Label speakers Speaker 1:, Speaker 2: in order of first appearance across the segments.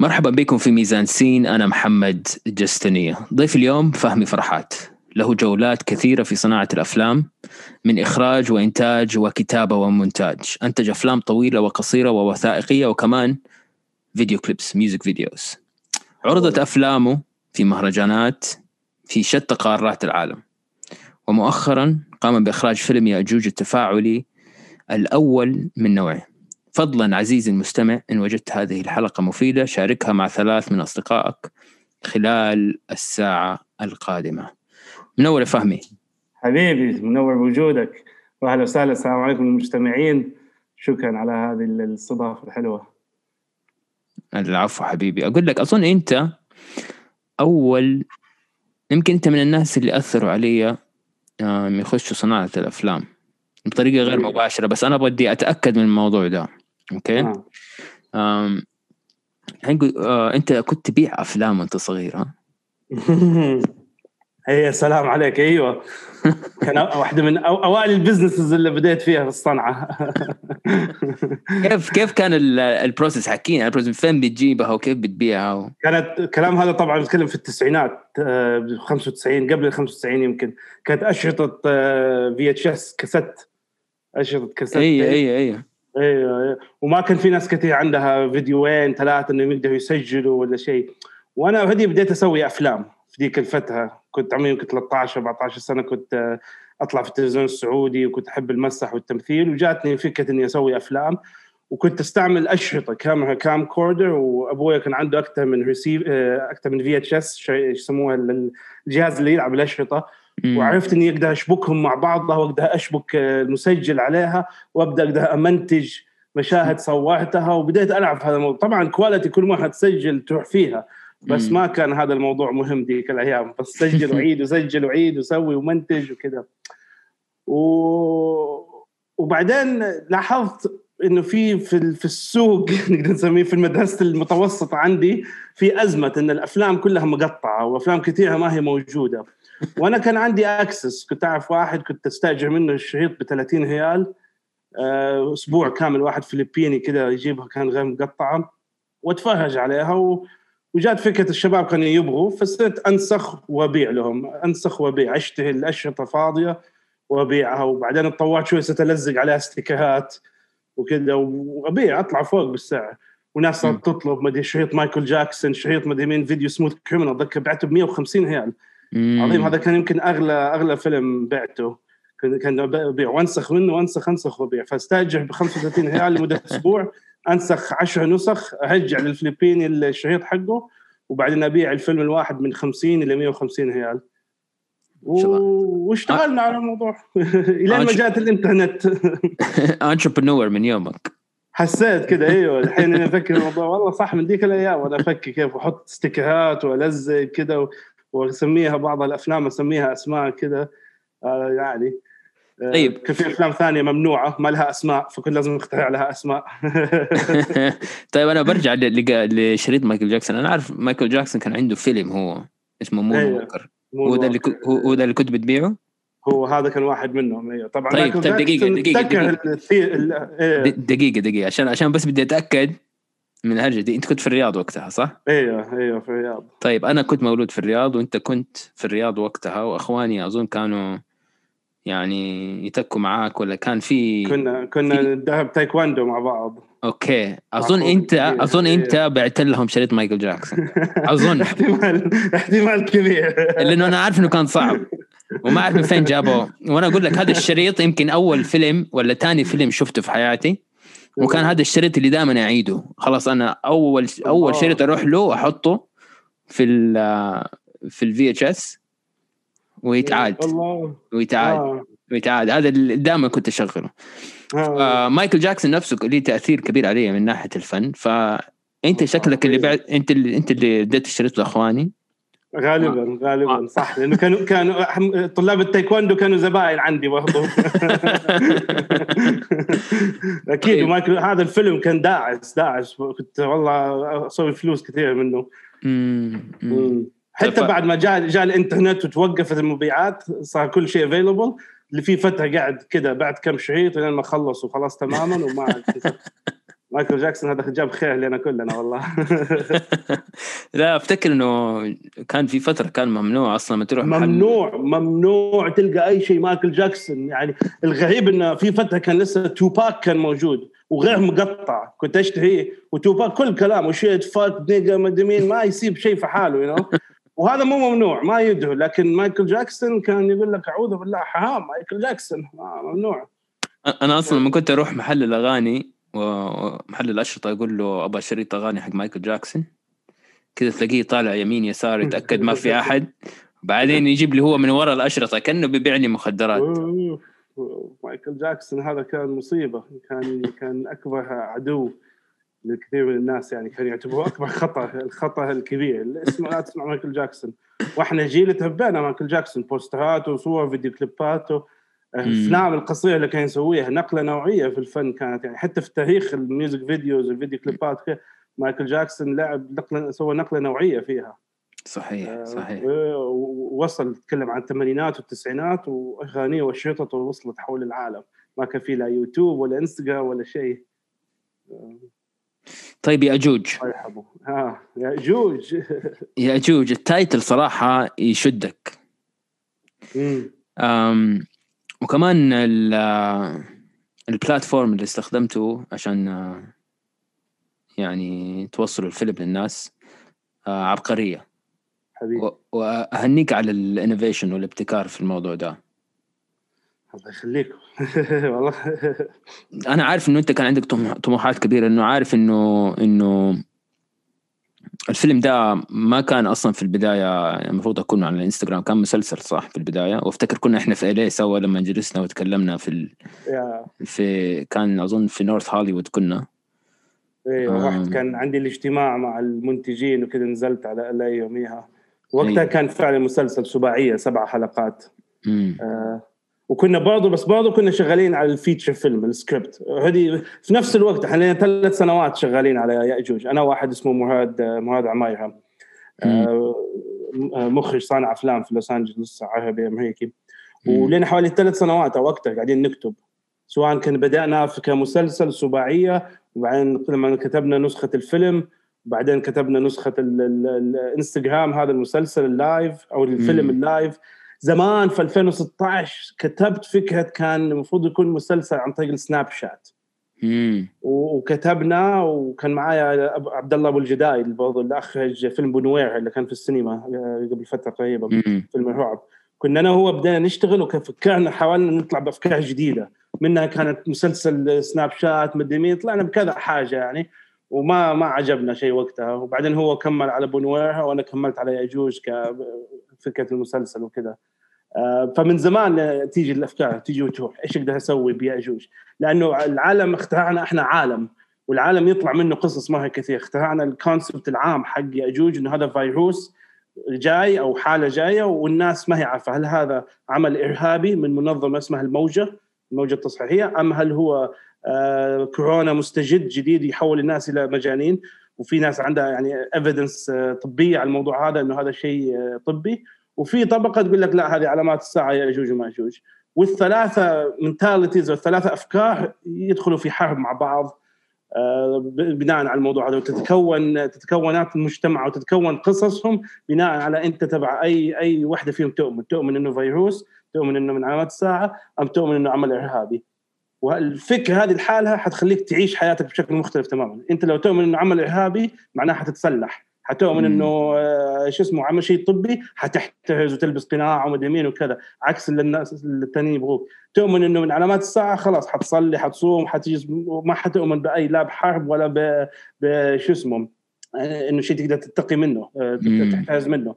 Speaker 1: مرحبا بكم في ميزان سين. أنا محمد جستنية. ضيف اليوم فهمي فرحات. له جولات كثيرة في صناعة الأفلام من إخراج وإنتاج وكتابة ومونتاج. أنتج أفلام طويلة وقصيرة ووثائقية وكمان فيديو كليبس music videos عرضت أفلامه في مهرجانات في شتى قارات العالم. ومؤخرا قام بإخراج فيلم يأجوج التفاعلي الأول من نوعه. فضلا عزيزي المستمع إن وجدت هذه الحلقة مفيدة شاركها مع ثلاث من أصدقائك خلال الساعة القادمة. منور فهمي.
Speaker 2: حبيبي منور بوجودك واهلا وسهلا. السلام عليكم المستمعين. شكرا على هذه الاستضافة الحلوة.
Speaker 1: العفو حبيبي. أقول لك أظن أنت أول يمكن أنت من الناس اللي أثروا علي يخشوا صناعة الأفلام بطريقة غير مباشرة بس أنا بدي أتأكد من الموضوع ده. أوكي؟ آه. آه، أنت كنت تبيع أفلام وأنت صغير ها؟
Speaker 2: هي سلام عليك. أيوه. كان واحدة من أوائل ال businesses اللي بديت فيها في الصنعة.
Speaker 1: كيف كيف كان ال process؟ حكينا البروسيس. فين بتجيبها وكيف بتبيعها و...
Speaker 2: كانت الكلام هذا طبعا نتكلم في التسعينات 95 آه، قبل ال 95 يمكن. كانت أشرطة VHS كاسيت. أشرطة كاسيت.
Speaker 1: اي اي اي
Speaker 2: أيوه وما كان في ناس كثير عندها فيديوين ثلاثة انهم يقدروا يسجلوا ولا شيء. وأنا هدي بديت أسوي أفلام في ذيك الفترة. كنت عمري يمكن 13 14 سنة كنت آه، أطلع في التلفزيون السعودي وكنت أحب المسرح والتمثيل. وجاتني فكرة إني أسوي أفلام. وكنت أستعمل أشرطة كاميرا camcorder وابوي كان عنده أكثر من ريسيف آه، أكثر من VHS يسموها الجهاز اللي يلعب الأشرطة. وعرفت إني أقدر أشبكهم مع بعضها واقدر أشبك آه، المسجل عليها وأبدأ أقدر أمنتج مشاهد صورتها وبديت ألعب في هذا الموضوع. طبعا كواليتي كل ما تسجل تروح فيها بس ما كان هذا الموضوع مهم ذيك الأيام. بس سجل وعيد وسجل وعيد وسوي ومنتج وكذا. و... وبعدين لاحظت إنه في في في السوق نقدر نسميه في المدرسة المتوسطة عندي في أزمة إن الأفلام كلها مقطعة وأفلام كثيرة ما هي موجودة. وأنا كان عندي أكسس كنت أعرف واحد كنت أستأجر منه الشريط ب 30 ريال آه، أسبوع كامل واحد فلبيني كذا يجيبها كان غير مقطعة وأتفرج عليها و... وجات فكرة الشباب كانوا يبغوا فصرت أنسخ وأبيع لهم. أنسخ وأبيع اشتري الأشرطة فاضية وأبيعها وبعدين تطورت شوي صرت ألزق عليها استيكرات وكذا وابيع أطلع فوق بالسعر وناس صارت تطلب مدري شريط مايكل جاكسون شريط مدري مين فيديو سموث كريمنال اتذكر بعته ب 150 ريال. عظيم هذا كان يمكن أغلى أغلى فيلم بعته. كان أبيع وأنسخ منه وأنسخ أنسخ وأبيع. فأستاجر ب 35 ريال لمدة أسبوع أنسخ 10 نسخ ارجع للفلبيني الشريط حقه وبعدين أبيع الفيلم الواحد من 50 إلى 150 ريال. واشتغلنا على الموضوع. إلى ما جات الإنترنت.
Speaker 1: entrepreneur من يومك.
Speaker 2: حسيت كده أيوه. الحين أنا أفكر الموضوع. والله صح من ذيك الأيام وأنا أفكر كيف أحط ستيكرات وألزق كده وأسميها بعض الأفلام أسميها أسماء كده. آه يعني طيب. كان في أفلام ثانية ممنوعة ما لها أسماء فكنت لازم نخترع لها أسماء.
Speaker 1: طيب أنا برجع لشريط مايكل جاكسون. أنا عارف مايكل جاكسون كان عنده فيلم هو اسمه Moon أيوه. walker. هو ده اللي هو ده اللي كنت بتبيعه؟
Speaker 2: هو هذا كان واحد منهم أيوه طبعا
Speaker 1: طيب طيب دقيقة دقيقة دقيقة, إيه. دقيقة, دقيقة. عشان عشان بس بدي أتأكد من الهرجه دي أنت كنت في الرياض وقتها صح؟
Speaker 2: أيوه أيوه في الرياض.
Speaker 1: طيب أنا كنت مولود في الرياض وأنت كنت في الرياض وقتها. وأخواني أظن كانوا يعني يتكوا معاك ولا كان في
Speaker 2: كنا كنا نلعب تايكواندو مع بعض.
Speaker 1: أوكي. أظن انت أظن أنت بعت لهم شريط مايكل جاكسون. أظن.
Speaker 2: احتمال احتمال كبير.
Speaker 1: لأنه أنا عارف إنه كان صعب. وما أعرف من فين جابه وأنا أقول لك هذا الشريط يمكن أول فيلم ولا ثاني فيلم شفته في حياتي. وكان هذا الشريط اللي دائما أعيده. خلاص أنا اول أول شريط أروح له واحطه في ال في ال VHS ويتعاد الله ويتعاد آه. ويتعاد هذا دائما كنت أشغله آه. مايكل جاكسون نفسه له تأثير كبير علي من ناحية الفن فانت شكلك اللي بعد أنت اللي أنت اللي اديت الشريط لاخواني
Speaker 2: غالبا آه. غالبا آه. صح لأنه كانوا كانوا طلاب التايكوندو كانوا زبائن عندي برضه أكيد طيب. ومايكل هذا الفيلم كان داعس داعس كنت والله أسوي فلوس كثير منه مم. مم. حتى بعد ما جاء جاء الإنترنت وتوقفت المبيعات صار كل شيء available اللي في فترة قاعد كذا بعد كم شهور لين ما خلص وخلاص تماما وما مايكل جاكسون هذا جاب خير لنا كلنا والله.
Speaker 1: لا أفتكر إنه كان في فترة كان ممنوع أصلا ما تروح محل.
Speaker 2: ممنوع ممنوع تلقى أي شيء مايكل جاكسون. يعني الغريب إنه في فترة كان لسه توباك كان موجود وغير مقطع. كنت اشتهي وتوباك كل كلامه shit fuck nigga مدري مين ما يسيب شيء في حاله you you know? وهذا مو ممنوع ما يدهو لكن مايكل جاكسون كان يقول لك أعوذ بالله حرام مايكل جاكسون ممنوع.
Speaker 1: أنا أصلا لما كنت أروح محل الأغاني ومحل الأشرطة يقول له أبغى شريط أغاني حق مايكل جاكسون كذا تلاقيه طالع يمين يسار يتأكد ما في أحد بعدين يجيب لي هو من ورا الأشرطة كأنه بيبيعني مخدرات.
Speaker 2: مايكل جاكسون هذا كان مصيبة كان كان أكبر عدو. لكثير من الناس يعني كانوا يعتبروه أكبر خطأ الخطأ الكبير. اسمه لا تسمع مايكل جاكسون. وإحنا جيل تربينا مايكل جاكسون. بوسترات وصور فيديو كليبات الافلام القصيرة اللي كان يسويها. نقلة نوعية في الفن كانت يعني. حتى في تاريخ ال music videos الفيديو كليبات مايكل جاكسون لعب نقلة سوى نقلة نوعية فيها.
Speaker 1: صحيح آه، صحيح.
Speaker 2: ووصل تكلم عن الثمانينات والتسعينات وأغانيه وأشرطته وصلت حول العالم. ما كان في لا يوتيوب ولا إنستغرام ولا شيء.
Speaker 1: طيب يأجوج.
Speaker 2: ها يأجوج.
Speaker 1: يأجوج ال title صراحة يشدك. امم وكمان ال platform اللي استخدمته عشان يعني توصلوا الفيلم للناس عبقرية. حبيبي. وأهنيك على ال innovation والابتكار في الموضوع ده.
Speaker 2: الله يخليكم والله.
Speaker 1: أنا عارف إنه أنت كان عندك طموحات كبيرة إنه عارف انه إنه الفيلم ده ما كان أصلا في البداية المفروض أكون على الانستغرام كان مسلسل صح في البداية. وأفتكر كنا إحنا في الي سوا لما جلسنا وتكلمنا في ال... في كان أظن في نورث هوليوود كنا.
Speaker 2: أيوه رحت كان عندي الاجتماع مع المنتجين وكذا نزلت على الي يوميها. وقتها أيوه. كان فعلا مسلسل سباعية سبع حلقات. آه. وكنا برضه بس برضه كنا شغالين على ال feature فيلم السكريبت. هذه في نفس الوقت إحنا ثلاث سنوات شغالين على يأجوج أنا واحد اسمه مراد مراد عمايرة. آه مخرج صانع أفلام في لوس أنجلوس عربي أمريكي. ولنا حوالي ثلاث سنوات أو أكثر قاعدين نكتب. سواء كان بدأنا كمسلسل سباعية وبعدين لما كتبنا نسخة الفيلم وبعدين كتبنا نسخة الإنستغرام هذا المسلسل ال live أو الفيلم ال live. زمان في 2016 كتبت فكرة كان المفروض يكون مسلسل عن طريق السناب شات. وكتبنا وكان معايا عبد الله أبو الجداي برضه اللي أخرج فيلم بونوير اللي كان في السينما آه، قبل فترة قريبة. فيلم الرعب كنا أنا وهو بدينا نشتغل وفكرنا حاولنا نطلع بأفكار جديدة. منها كانت مسلسل سناب شات مدري مين طلعنا بكذا حاجة يعني وما ما عجبنا شيء وقتها. وبعدين هو كمل على بونوير وأنا كملت على ياجوج كفكره المسلسل وكذا. آه، فمن زمان تيجي الأفكار تيجي وتروح إيش أقدر أسوي بياجوج لأنه العالم اخترعنا إحنا عالم والعالم يطلع منه قصص ما هي كثير. اخترعنا ال concept العام حق يأجوج إنه هذا فيروس جاي أو حالة جاية والناس ما هي عارفة هل هذا عمل إرهابي من منظمة اسمها الموجة الموجة التصحيحية أم هل هو آه كورونا مستجد جديد يحول الناس إلى مجانين. وفي ناس عندها يعني evidence آه طبية على الموضوع هذا إنه هذا شيء آه طبي. وفي طبقة تقول لك لا هذه علامات الساعة ياجوج وماجوج والثلاثة mentalities والثلاثه أفكار يدخلوا في حرب مع بعض آه، بناء على الموضوع هذا. وتتكون تتكونات المجتمع وتتكون قصصهم بناء على أنت تبع أي أي وحدة فيهم تؤمن. تؤمن إنه فيروس تؤمن إنه من علامات الساعة أم تؤمن إنه عمل إرهابي. والفكرة هذه لحالها حتخليك تعيش حياتك بشكل مختلف تماما. أنت لو تؤمن إنه عمل إرهابي معناها حتتسلح. حتؤمن إنه آه، شو اسمه عمل شيء طبي حتحترز وتلبس قناع ومدري مين وكذا عكس اللي الناس الثانيين يبغوك تؤمن إنه من علامات الساعة خلاص حتصلي حتصوم حتجي ما حتؤمن بأي لا بحرب ولا بشو اسمه آه، إنه شيء تقدر تتقي منه آه، تحترز منه.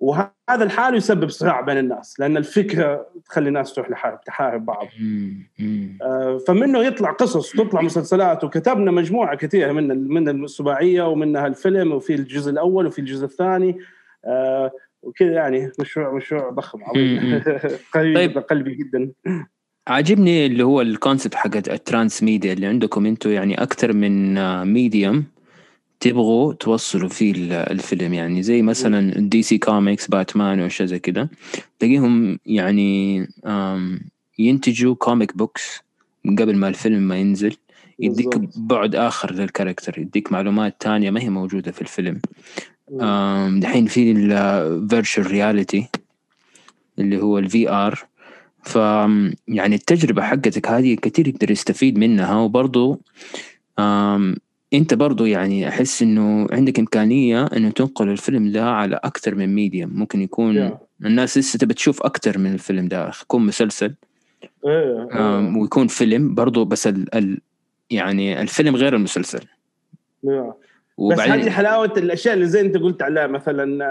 Speaker 2: وهذا الحال يسبب صراع بين الناس لأن الفكرة تخلي الناس تروح لحرب تحارب بعض. آه، فمنه يطلع قصص تطلع مسلسلات وكتبنا مجموعة كثيرة من من السباعية ومنها الفيلم وفي الجزء الأول وفي الجزء الثاني. آه، وكذا يعني مشروع مشروع ضخم عظيم. قريب طيب. قلبي جدا.
Speaker 1: عاجبني اللي هو ال concept حق ال transmedia اللي عندكم أنتم يعني أكثر من medium تبغوا توصلوا فيه الفيلم. يعني زي مثلا DC Comics Batman واشياء زي كذا. تلاقيهم يعني ينتجوا comic books قبل ما الفيلم ما ينزل. يديك. بعد آخر لل character يديك معلومات تانية ما هي موجودة في الفيلم. دحين في ال virtual reality اللي هو ال VR ف يعني التجربة حقتك هذه كثير يقدر يستفيد منها. وبرضه أنت برضو يعني أحس إنه عندك إمكانية إنه تنقل الفيلم ده على أكثر من medium ممكن يكون
Speaker 2: Yeah.
Speaker 1: الناس لسه تبى تشوف أكثر من الفيلم ده يكون مسلسل
Speaker 2: إيه
Speaker 1: آم،
Speaker 2: إيه.
Speaker 1: ويكون فيلم برضو بس ال ال يعني الفيلم غير المسلسل.
Speaker 2: بس هذه حلاوة الأشياء اللي زي أنت قلت عليها مثلا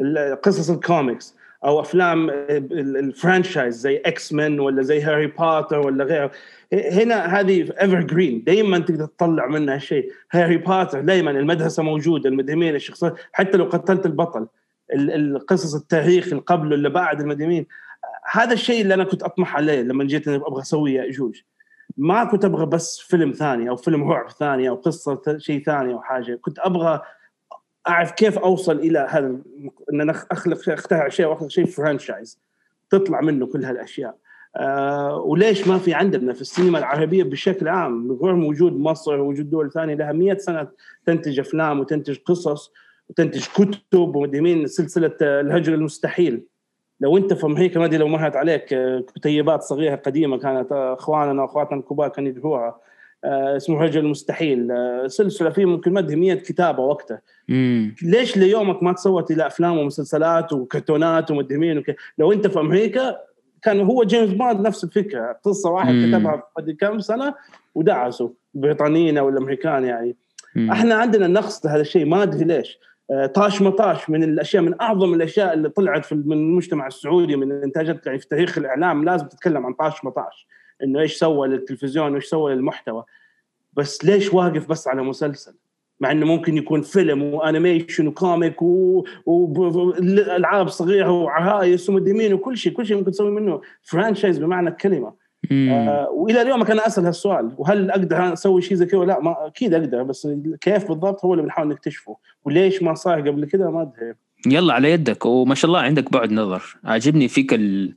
Speaker 2: آه، قصص الكوميكس أو أفلام ال- ال franchise زي X-Men ولا زي Harry Potter ولا غيره هنا هذه evergreen دائما تقدر تطلع منها شيء. Harry Potter دائما المدرسة موجودة المدري مين الشخصيات حتى لو قتلت البطل ال- القصص التاريخ اللي قبله اللي بعد المدري مين هذا الشيء اللي أنا كنت أطمح عليه لما جيت أبغى أسوي ياجوج ما كنت أبغى بس فيلم ثاني أو فيلم رعب ثاني أو قصة شيء ثاني أو حاجة. كنت أبغى أعرف كيف أوصل إلى هذا إن أنا أخلق اخترع شيء واخلق شيء franchise تطلع منه كل هالأشياء. آه وليش ما في عندنا في السينما العربية بشكل عام؟ غير موجود مصر وجود دول ثانية لها 100 سنة تنتج أفلام وتنتج قصص وتنتج كتب ومدمين سلسلة آه، الهجر المستحيل. لو أنت في أمريكا ما أدري لو مرت عليك آه، كتيبات صغيرة قديمة كانت آه، أخواننا وأخواتنا الكبار كانوا يدعوها آه، اسمه هجر المستحيل. آه، سلسلة فيه ممكن مدري 100 كتابة وقتها. ليش ليومك ما تصوت إلى أفلام ومسلسلات وكرتونات ومدهمين وك... لو أنت في أمريكا كان هو جيمس بوند نفس الفكرة. قصة واحد
Speaker 1: مم.
Speaker 2: كتبها مدري كم سنة ودعسوا بريطانيين أو الأمريكان يعني.
Speaker 1: مم.
Speaker 2: إحنا عندنا نقص هذا الشيء ما أدري ليش. آه، طاش مطاش من الأشياء من أعظم الأشياء اللي طلعت في من المجتمع السعودي من الإنتاجات يعني في تاريخ الإعلام لازم تتكلم عن طاش مطاش. إنه إيش سوى للتلفزيون وإيش سوى للمحتوى. بس ليش واقف بس على مسلسل؟ مع إنه ممكن يكون فيلم و animation و comic وألعاب صغيرة وعرايس ومدري مين وكل شيء كل شيء ممكن تسوي منه franchise بمعنى
Speaker 1: الكلمة.
Speaker 2: آه وإلى اليوم كان أسأل هالسؤال وهل أقدر أسوي شيء زي كذا ولا لا؟ ما أكيد أقدر بس كيف بالضبط هو اللي بنحاول نكتشفه؟ وليش ما صار قبل كده ما أدري.
Speaker 1: يلا على يدك وما شاء الله عندك بعد نظر. عاجبني فيك ال...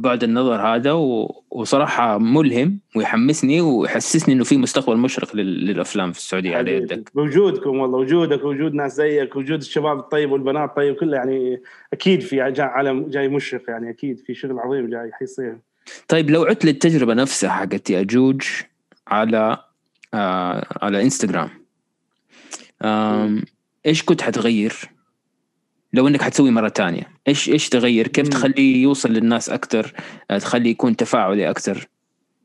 Speaker 1: بعد النظر هذا و... وصراحة ملهم ويحمسني ويحسسني إنه في مستقبل مشرق لل... للأفلام في السعودية على. يدك
Speaker 2: بوجودكم والله وجودك وجود ناس زيك وجود الشباب الطيب والبنات الطيب كله يعني أكيد في جاي عالم جاي مشرق يعني أكيد في شغل عظيم جاي حيصير
Speaker 1: طيب لو عدت للتجربة نفسها حقت ياجوج على آه على إنستغرام. إيش كنت حتغير لو إنك حتسوي مرة تانية. إيش إيش تغير؟ كيف. تخليه يوصل للناس أكثر تخليه يكون تفاعلي أكثر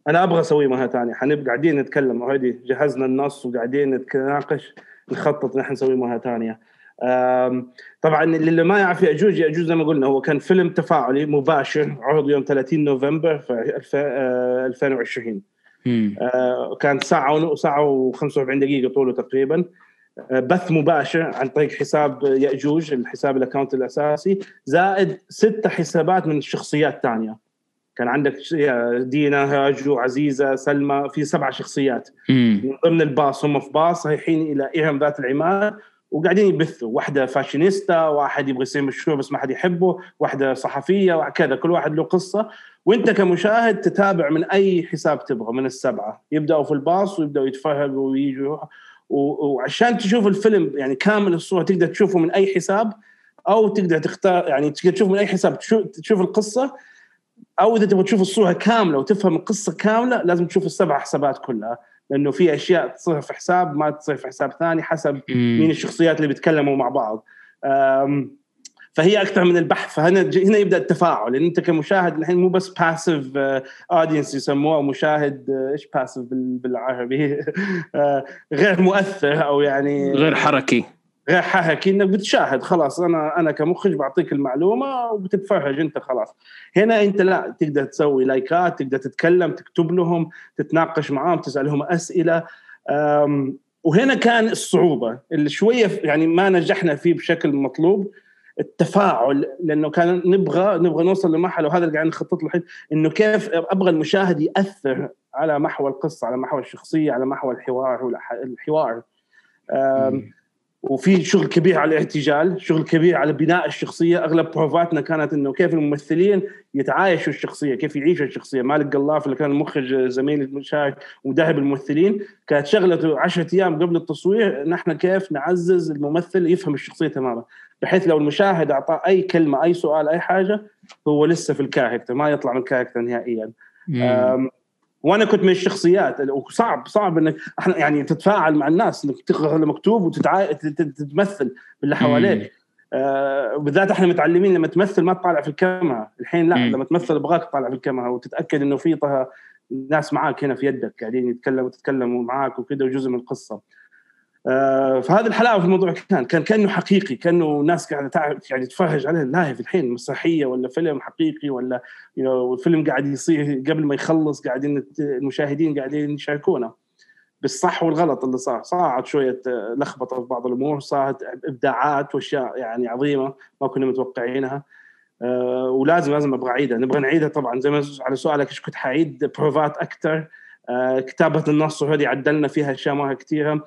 Speaker 2: أنا أبغى أسوي مرة ثانية حنبقى قاعدين نتكلم already جهزنا النص وقاعدين نتناقش نخطط نحن نسوي مرة ثانية طبعا اللي ما يعرف يأجوج يأجوج زي ما قلنا هو كان فيلم تفاعلي مباشر عرض يوم 30 نوفمبر في الف- آه، 2020
Speaker 1: مم.
Speaker 2: آه، كان ساعة ونص ساعة و45 دقيقة طوله تقريبا. آه، بث مباشر عن طريق حساب يأجوج الحساب ال account الأساسي. زائد ستة حسابات من الشخصيات تانية. كان عندك دينا هاجو عزيزة سلمى في سبع شخصيات.
Speaker 1: مم.
Speaker 2: من ضمن الباص هم في باص رايحين إلى إرم ذات العماد وقاعدين يبثوا. واحدة فاشينيستا واحد يبغى يصير مشهور بس ما حد يحبه واحدة صحفية وكذا كل واحد له قصة. وانت كمشاهد تتابع من أي حساب تبغى من السبعة. يبدأوا في الباص ويبدأوا يتفرقوا ويجوا. وعشان تشوف الفيلم يعني كامل الصورة تقدر تشوفه من أي حساب أو تقدر تختار يعني تقدر تشوف من أي حساب. تشوف, القصة أو إذا تبغى تشوف الصورة كاملة وتفهم القصة كاملة لازم تشوف السبع حسابات كلها. لأنه في أشياء تصير في حساب ما تصير في حساب ثاني حسب مين. الشخصيات اللي بيتكلموا مع بعض. فهي أكثر من البث. فهنا هنا يبدأ التفاعل. لأن أنت كمشاهد الحين مو بس passive audience يسموه مشاهد آه، إيش passive بالعربي؟ آه، غير مؤثر أو يعني
Speaker 1: غير حركي.
Speaker 2: غير حركي. إنك بتشاهد خلاص أنا أنا كمخرج بعطيك المعلومة وبتتفرج أنت خلاص. هنا أنت لا تقدر تسوي لايكات تقدر تتكلم تكتب لهم تتناقش معاهم تسالهم أسئلة. وهنا كان الصعوبة اللي شوية يعني ما نجحنا فيه بشكل مطلوب. التفاعل لأنه كان نبغى نبغى نوصل لمرحلة وهذا اللي قاعد نخطط له إنه كيف أبغى المشاهد يأثر على محور القصة على محور الشخصية على محور الحوار الحوار. وفي شغل كبير على الارتجال شغل كبير على بناء الشخصية. أغلب بروفاتنا كانت إنه كيف الممثلين يتعايشوا الشخصية كيف يعيشوا الشخصية. مالك قلاف اللي كان المخرج زميل المشاهد ومدرب الممثلين كانت شغلته 10 أيام قبل التصوير نحن كيف نعزز الممثل يفهم الشخصية تماما. بحيث لو المشاهد اعطاه أي كلمة أي سؤال أي حاجة هو لسه في ال character ما يطلع من ال character نهائيا. وأنا كنت من الشخصيات وصعب صعب إنك إحنا يعني تتفاعل مع الناس إنك تقرا المكتوب وتتعا... تتمثل باللي حواليك. آه بالذات إحنا متعلمين لما تمثل ما تطالع في الكاميرا. الحين لا مم. لما تمثل أبغاك تطالع في الكاميرا وتتأكد إنه في ناس معاك هنا في يدك قاعدين يتكلموا وتتكلموا معاك وكذا وجزء من القصة. آه، فهذه الحلاوة في الموضوع كان كان كأنه حقيقي كأنه ناس قاعدة تعرف يعني تتفرج عليه. لايف الحين مسرحية ولا فيلم حقيقي ولا الفيلم قاعد يصير قبل ما يخلص قاعدين المشاهدين قاعدين يشاركونا بالصح والغلط اللي صار. صارت شوية آه، لخبطة في بعض الأمور صارت إبداعات وأشياء يعني عظيمة ما كنا متوقعينها. أه ولازم لازم أبغى أعيدها. نبغى نعيدها طبعا. زي ما على سؤالك إيش كنت حعيد؟ بروفات أكثر كتابة النص وهذه عدلنا فيها أشياء مره كثيرة.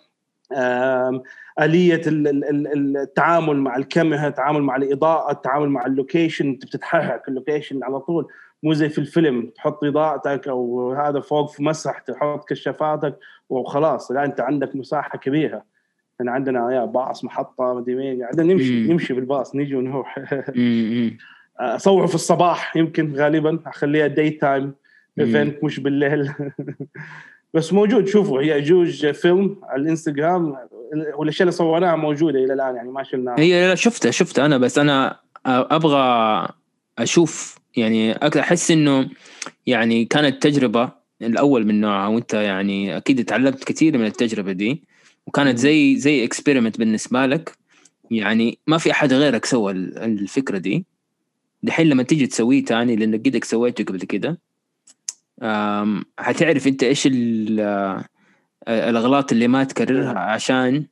Speaker 2: آلية التعامل مع الكاميرا التعامل مع الإضاءة التعامل مع ال location أنت بتتحرك ال location على طول مو زي في الفيلم تحط إضاءتك أو هذا فوق في مسرح تحط كشافاتك وخلاص. لا أنت عندك مساحة كبيرة. إحنا عندنا يا باص محطة مدري مين قاعدين نمشي مم. نمشي بالباص نيجي ونروح. اصور في الصباح يمكن غالبا أخليها daytime event مش بالليل. بس موجود. شوفوا هي يجوز فيلم على الإنستغرام والأشياء اللي صورناها موجودة إلى الآن يعني ما شلناها
Speaker 1: هي شفتها شفتها أنا بس أنا أبغى أشوف يعني أحس إنه يعني كانت تجربة الأول من نوعها وأنت يعني أكيد تعلمت كثير من التجربة دي وكانت زي زي اكسبيرمنت بالنسبة لك. يعني ما في أحد غيرك سوى الفكرة دي. دحين لما تيجي تسويه تاني لأنك قدك سويته قبل كده حتعرف انت إيش الأغلاط اللي ما تكررها عشان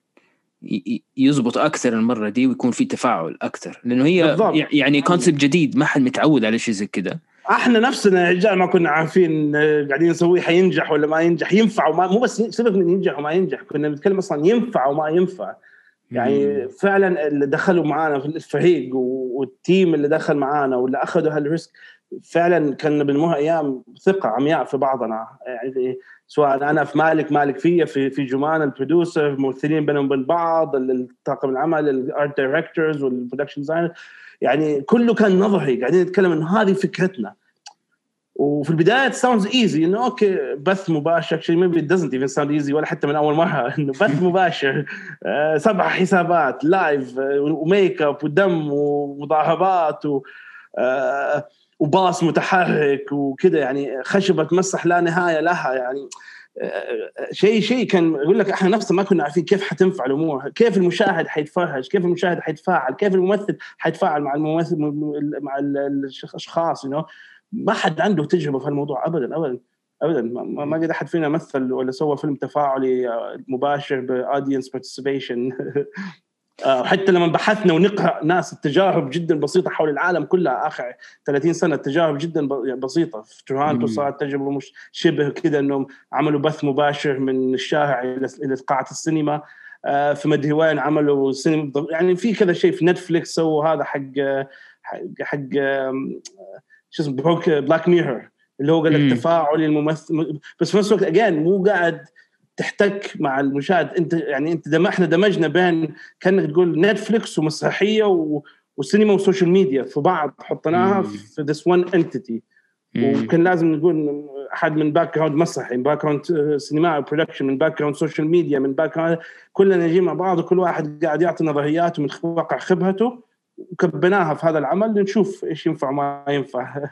Speaker 1: يزبط أكثر المرة دي ويكون في تفاعل أكثر. لأنه هي بالضبط. يعني concept جديد ما حد متعود على شيء زي كده.
Speaker 2: إحنا نفسنا يا رجال ما كنا عارفين قاعدين نسويه حينجح ولا ما ينجح. ينفع وما مو بس سبب من ينجح وما ينجح كنا بنتكلم أصلا ينفع وما ينفع. يعني مم. فعلا اللي دخلوا معانا في الفريق وال team اللي دخل معانا واللي أخذوا هال risk فعلا كنا بنمر أيام ثقة عمياء في بعضنا. يعني سواء أنا في مالك مالك فيا في في جمان ال producer ممثلين بينهم وبين بعض الطاقم العمل ال art directors وال production designer يعني كله كان نظري قاعدين نتكلم انه هذه فكرتنا. وفي البداية sounds easy إنه okay بث مباشر شيء maybe doesn't even sound easy ولا حتى من أول مرة. إنه بث مباشر آه، سبع حسابات live و makeup ودم ومضاهبات و آه، وباص متحرك وكذا يعني خشبة مسرح لا نهاية لها يعني شيء شيء كان يقول لك إحنا نفسنا ما كنا عارفين كيف حتنفع الأمور، كيف المشاهد حيتفرج، كيف المشاهد حيتفاعل، كيف الممثل حيتفاعل مع الممثل مع الأشخاص you ما حد عنده تجربة في الموضوع ابدا ابدا ابدا. ما قد أحد فينا مثل ولا سوى فيلم تفاعلي مباشر ب audience participation آه، حتى لما بحثنا ونقرأ ناس التجارب جدا بسيطة حول العالم كلها آخر 30 سنة التجارب جدا بسيطة. في تورونتو صارت تجربة مش شبه كذا إنهم عملوا بث مباشر من الشارع إلى قاعة السينما. آه، في مدري وين عملوا سينما يعني في كذا شيء في نتفليكس سووا هذا حق حق, حق شو اسمه بلاك ميرور اللي هو قال لك تفاعلي الممثل بس في نفس الوقت again مو قاعد تحتك مع المشاهد. انت يعني انت دم إحنا دمجنا بين كأنك تقول نتفليكس ومسرحية و... وسينما و social media في بعض حطيناها في this one entity وكان لازم نقول أحد من background مسرحي من background سينمائي production من background social media من background كلنا نجي مع بعض وكل واحد قاعد يعطي نظرياته من واقع خبرته وكبيناها في هذا العمل لنشوف إيش ينفع وما ينفع.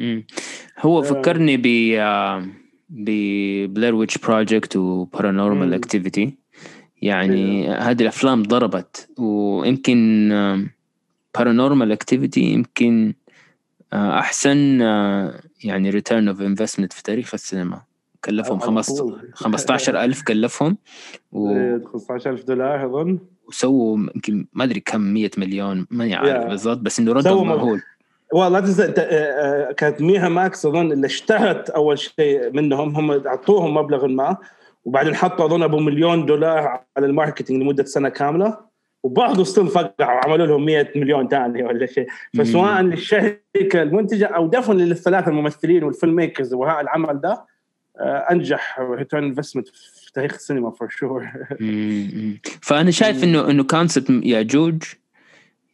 Speaker 1: هو فكرني ب ب Blair Witch Project و Paranormal Activity يعني. هذه الأفلام ضربت ويمكن Paranormal Activity يمكن آه، أحسن آه، يعني return of investment في تاريخ السينما. كلفهم 15000 كلفهم
Speaker 2: و 15000 إيه، دولار أظن.
Speaker 1: وسووا يمكن ما أدري كم 100 مليون ماني عارف بالضبط بس إنه رقم مهول.
Speaker 2: والله لا تنسى كانت Miramax أظن اللي اشترت أول شيء منهم. هم أعطوهم مبلغ ما وبعدين حطوا أظن أبو مليون دولار على ال marketing لمدة سنة كاملة وبعضه still فقعوا وعملوا لهم 100 مليون ثاني ولا شيء. فسواء للشركة المنتجة أو دفن للثلاثة الممثلين وال filmmakers وهذا العمل ده آه، أنجح return investment في تاريخ السينما for sure
Speaker 1: فأنا شايف إنه إنه concept ياجوج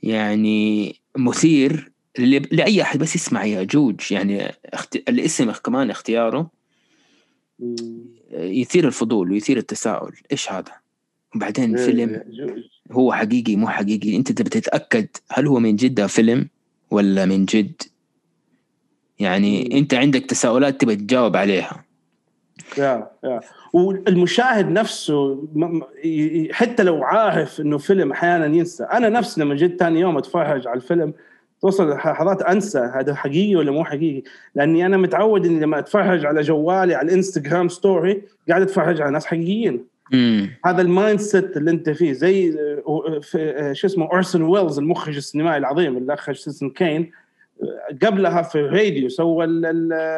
Speaker 1: يعني مثير. لأي أحد بس يسمع ياجوج يعني اخت... الاسم كمان اختياره. يثير الفضول ويثير التساؤل إيش هذا؟ وبعدين إيه، فيلم هو حقيقي مو حقيقي؟ أنت تبي تتأكد هل هو من جد فيلم ولا من جد؟ يعني أنت عندك تساؤلات تبي تجاوب عليها.
Speaker 2: يا يا. والمشاهد نفسه حتى لو عارف إنه فيلم أحيانا ينسى. أنا نفسي لما جيت ثاني يوم أتفرج على الفيلم توصل لحظات أنسى هذا حقيقي ولا مو حقيقي؟ لأني أنا متعود إني لما أتفرج على جوالي على الإنستغرام story قاعد أتفرج على ناس حقيقيين. هذا ال mindset اللي أنت فيه زي في شو اسمه اورسون ويلز المخرج السينمائي العظيم اللي أخرج Citizen Kane قبلها في الراديو سوى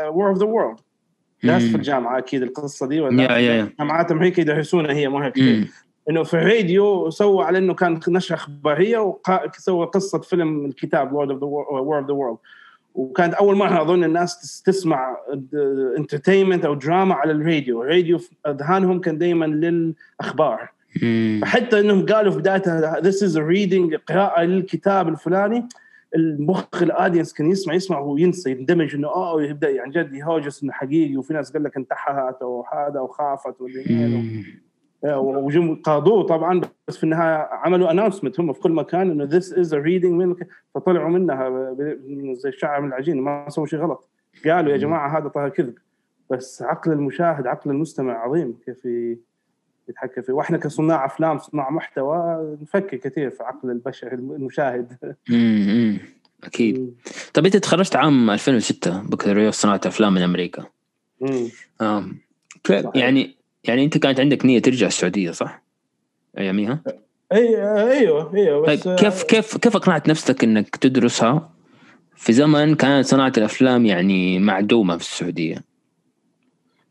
Speaker 2: War of the World درست في الجامعة أكيد القصة دي ولا جامعات أمريكا يدرسونها هي ما هيك؟ إنه في الراديو سوى على إنه كان نشرة أخبارية وسوى قصة فيلم الكتاب Lord of the War of the World وكانت أول مرة أظن الناس تسمع entertainment أو دراما على الراديو، الراديو في أذهانهم كان دائما للأخبار. فحتى إنهم قالوا في بدايتها this is reading قراءة للكتاب الفلاني. المخ ال audience كان يسمع يسمع وينسى يندمج إنه آه يبدأ يعني جد يهاجس إنه حقيقي. وفي ناس قال لك انتحرت أو هذا وخافت وجم قاضوه طبعا بس في النهاية عملوا announcement هم في كل مكان إنه this is reading من فطلعوا منها زي الشعر من العجين ما سووا شيء غلط. قالوا يا جماعة هذا طه كذب. بس عقل المشاهد عقل المستمع عظيم كيف يتحكم فيه. وإحنا كصناع أفلام صناع محتوى نفكر كثير في عقل البشر المشاهد.
Speaker 1: أكيد. طيب أنت تخرجت عام 2006 بكالوريوس صناعة أفلام من أمريكا. امم يعني يعني أنت كانت عندك نية ترجع السعودية صح؟ اياميها؟
Speaker 2: أي أيوه أيوه
Speaker 1: بس طيب كيف كيف كيف أقنعت نفسك إنك تدرسها في زمن كانت صناعة الأفلام يعني معدومة في السعودية؟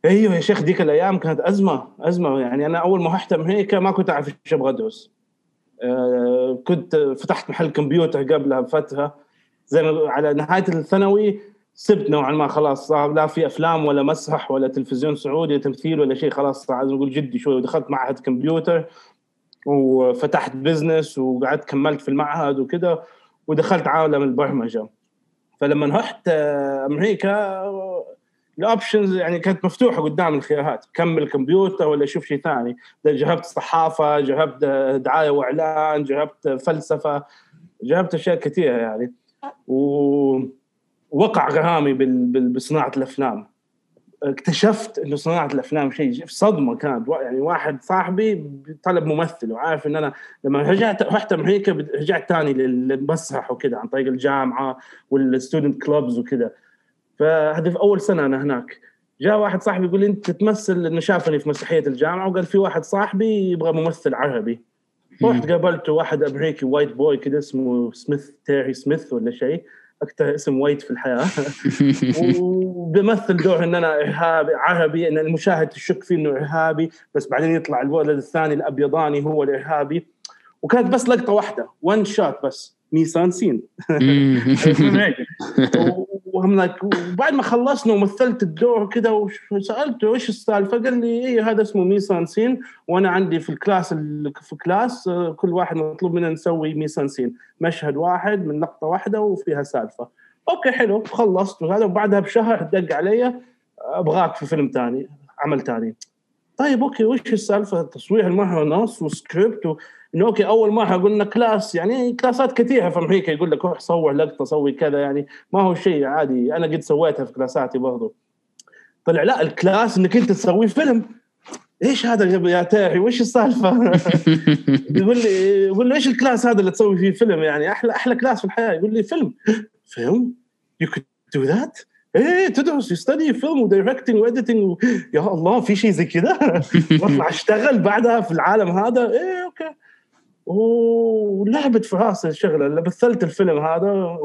Speaker 2: أيوه يا شيخ ديك الأيام كانت أزمة أزمة يعني أنا أول ما رحت أمريكا ما كنت أعرف إيش أبغى أدرس آه كنت فتحت محل كمبيوتر قبلها بفترة زي على نهاية الثانوي سبت نوعا ما خلاص صار لا في أفلام ولا مسرح ولا تلفزيون سعودي تمثيل ولا شيء خلاص صار نقول جدي شوي ودخلت معهد كمبيوتر وفتحت business وقعدت كملت في المعهد وكذا ودخلت عالم البرمجة. فلما رحت أمريكا ال options يعني كانت مفتوحة قدام الخيارات. كمل كمبيوتر ولا شوف شيء ثاني. جربت صحافة جربت دعاية وإعلان جربت فلسفة جربت أشياء كثيرة يعني. و وقع غرامي بصناعة الأفلام. اكتشفت إنه صناعة الأفلام شيء صدمة كانت. يعني واحد صاحبي طلب ممثل وعارف إن أنا لما رجعت رحت أمريكا رجعت ثاني للمسرح وكذا عن طريق الجامعة والستودنت كلوبز وكذا فهذه في أول سنة أنا هناك. جاء واحد صاحبي يقول لي أنت تمثل؟ إنه شافني في مسرحية الجامعة وقال في واحد صاحبي يبغى ممثل عربي. رحت قابلته واحد أمريكي white boy كذا اسمه سميث تيري سميث ولا شيء. أكثر اسم white في الحياة. وبمثل دور إن أنا إرهابي عربي إن المشاهد تشك فيه إنه إرهابي بس بعدين يطلع الولد الثاني الأبيضاني هو الارهابي وكانت بس لقطة واحدة one shot بس mise-en-scène. وهم وبعد ما خلصنا ومثلت الدور كذا وسألته إيش السالفة؟ قال لي إيه هذا اسمه mise-en-scène وأنا عندي في ال class في class آه، كل واحد مطلوب منا نسوي mise-en-scène. مشهد واحد من لقطة واحدة وفيها سالفة. okay حلو خلصت. وهذا وبعدها بشهر دق علي أبغاك في فيلم ثاني عمل ثاني طيب okay وش السالفة؟ تصوير المهرجانات وسكريبت و... إنه okay أول مره قلنا class يعني كلاسات كثيرة في أمريكا يقول لك روح صور لقطة سوي كذا يعني ما هو شيء عادي. أنا قد سويتها في كلاساتي برضو. طلع لا ال class إنك أنت تسوي فيلم. إيش هذا يا أخي؟ وش السالفة؟ يقول لي يقول لي إيش ال class هذا اللي تسوي فيه فيلم؟ يعني أحلى أحلى class في الحياة. يقول لي فيلم. فيلم؟ you could do that؟ إيه تدرس study film و directing و editing يا الله في شيء زي كذا؟ واطلع أشتغل بعدها في العالم هذا؟ إيه okay. ولعبت في راسي الشغله مثلت الفيلم هذا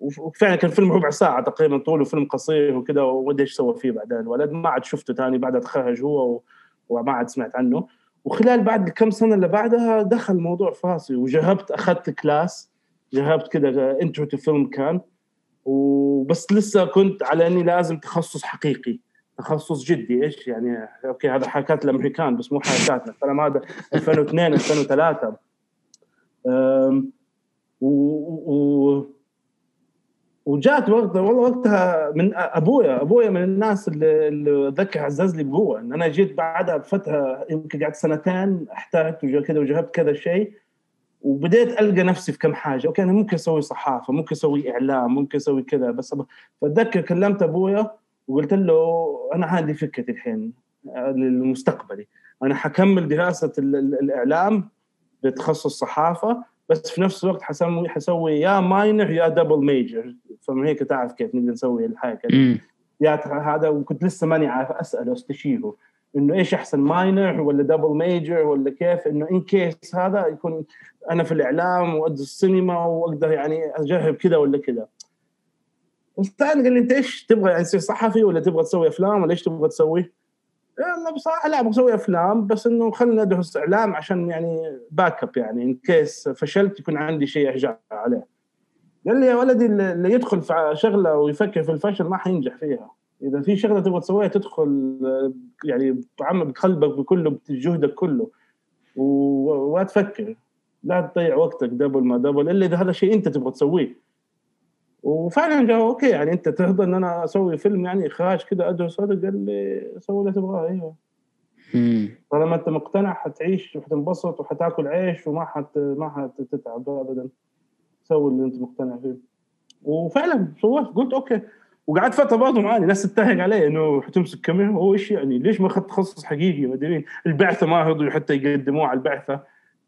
Speaker 2: وفعلا كان فيلم ربع ساعة تقريبا طوله فيلم قصير وكذا ودي إيش سوى فيه بعدين. الولد ما عاد شفته ثاني بعد تخرج هو وما عاد سمعت عنه. وخلال بعد الكم سنة اللي بعدها دخل الموضوع في راسي وجربت أخذت class جربت كده intro to film كان. وبس لسه كنت على إني لازم تخصص حقيقي. تخصص جدي إيش يعني؟ okay هذا حركات الأمريكان بس مو حركاتنا. الكلام هذا 2002 2003 و, و وجات وقت والله وقتها من أبويا أبويا من الناس اللي, أتذكر عزز لي بقوة. إن أنا جيت بعدها بفترة يمكن قعدت سنتين احترت وكذا وجربت كذا شيء وبديت ألقى نفسي في كم حاجة. أوكي أنا ممكن أسوي صحافة ممكن أسوي إعلام ممكن أسوي كذا بس فأتذكر كلمت أبويا وقلت له أنا عندي فكرتي الحين للمستقبلي أنا حكمل دراسة الإعلام بتخصص صحافة بس في نفس الوقت حسوي حسوي يا minor يا double major فمن هيك تعرف كيف نقدر نسوي الحاجة يا هذا وكنت لسه ماني عارف أسأله أستشيره. إنه إيش أحسن minor ولا double major ولا كيف؟ إنه in case هذا يكون أنا في الإعلام وأدرس السينما وأقدر يعني أجرب كذا ولا كذا. الثاني قال لي أنت إيش تبغى يعني تصير صحفي ولا تبغى تسوي أفلام ولا إيش تبغى تسوي؟ والله بصراحه لا بسوي أفلام بس إنه خلينا ندرس إعلام عشان يعني backup يعني in case فشلت يكون عندي شيء ارجع عليه. قال لي يا ولدي اللي يدخل في شغلة ويفكر في الفشل ما حينجح فيها. إذا في شغلة تبغى تسويها تدخل يعني تعمل بقلبك بكله بجهدك كله ولا تفكر لا تضيع وقتك double ما double الا إذا هذا شيء أنت تبغى تسويه وفعلا جاء okay يعني أنت ترضى إن أنا أسوي فيلم يعني إخراج كذا ادرس هذا قال لي سوي اللي تبغاه. أيوه. طالما أنت مقتنع حتعيش وحتنبسط وحتاكل عيش وما حت ما حتتعب ابدا. سوي اللي أنت مقتنع فيه. وفعلا سويت قلت okay. وقعدت فترة برضه معاني ناس تتهق علي إنه حتمسك كاميرا. هو إيش يعني؟ ليش ما اخذت تخصص حقيقي؟ ما أدري. البعثة ما رضوا حتى يقدموه على البعثة.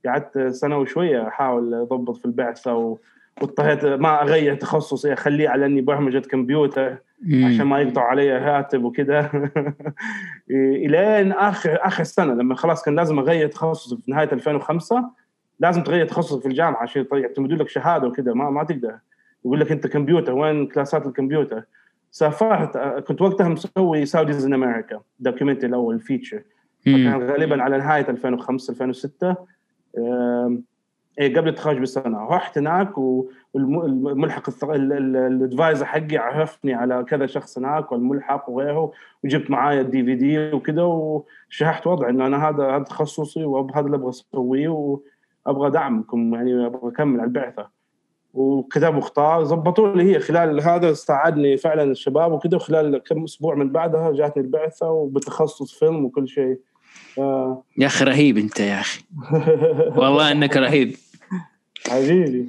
Speaker 2: قعدت سنة وشوية أحاول أضبط في البعثة و... واضطريت ما أغير تخصصي أخليه على إني برمجة كمبيوتر عشان ما يقطعوا علي راتب وكذا إلين اخر آخر سنة لما خلاص كان لازم أغير تخصصي في نهاية 2005 لازم تغير تخصصك في الجامعة عشان يعتمدوا لك شهادة وكذا ما ما تقدر. يقول لك أنت كمبيوتر وين كلاسات الكمبيوتر؟ سافرت كنت وقتها مسوي Saudis in America documentary الأول feature كان غالبا على نهاية 2005 2006 إيه قبل التخرج بسنة. رحت هناك والملحق ال advisor حقي عرفني على كذا شخص هناك والملحق وغيره وجبت معايا ال DVD وكذا وشرحت وضع إنه أنا هذا هذا تخصصي وهذا اللي أبغى أسويه وأبغى دعمكم يعني أبغى أكمل على البعثة. وكتاب مختار ظبطوا لي هي خلال هذا ساعدني فعلا الشباب وكذا وخلال كم أسبوع من بعدها جاتني البعثة وبتخصص فيلم وكل شيء.
Speaker 1: آه. يا أخي رهيب أنت يا أخي. والله إنك رهيب.
Speaker 2: حبيبي.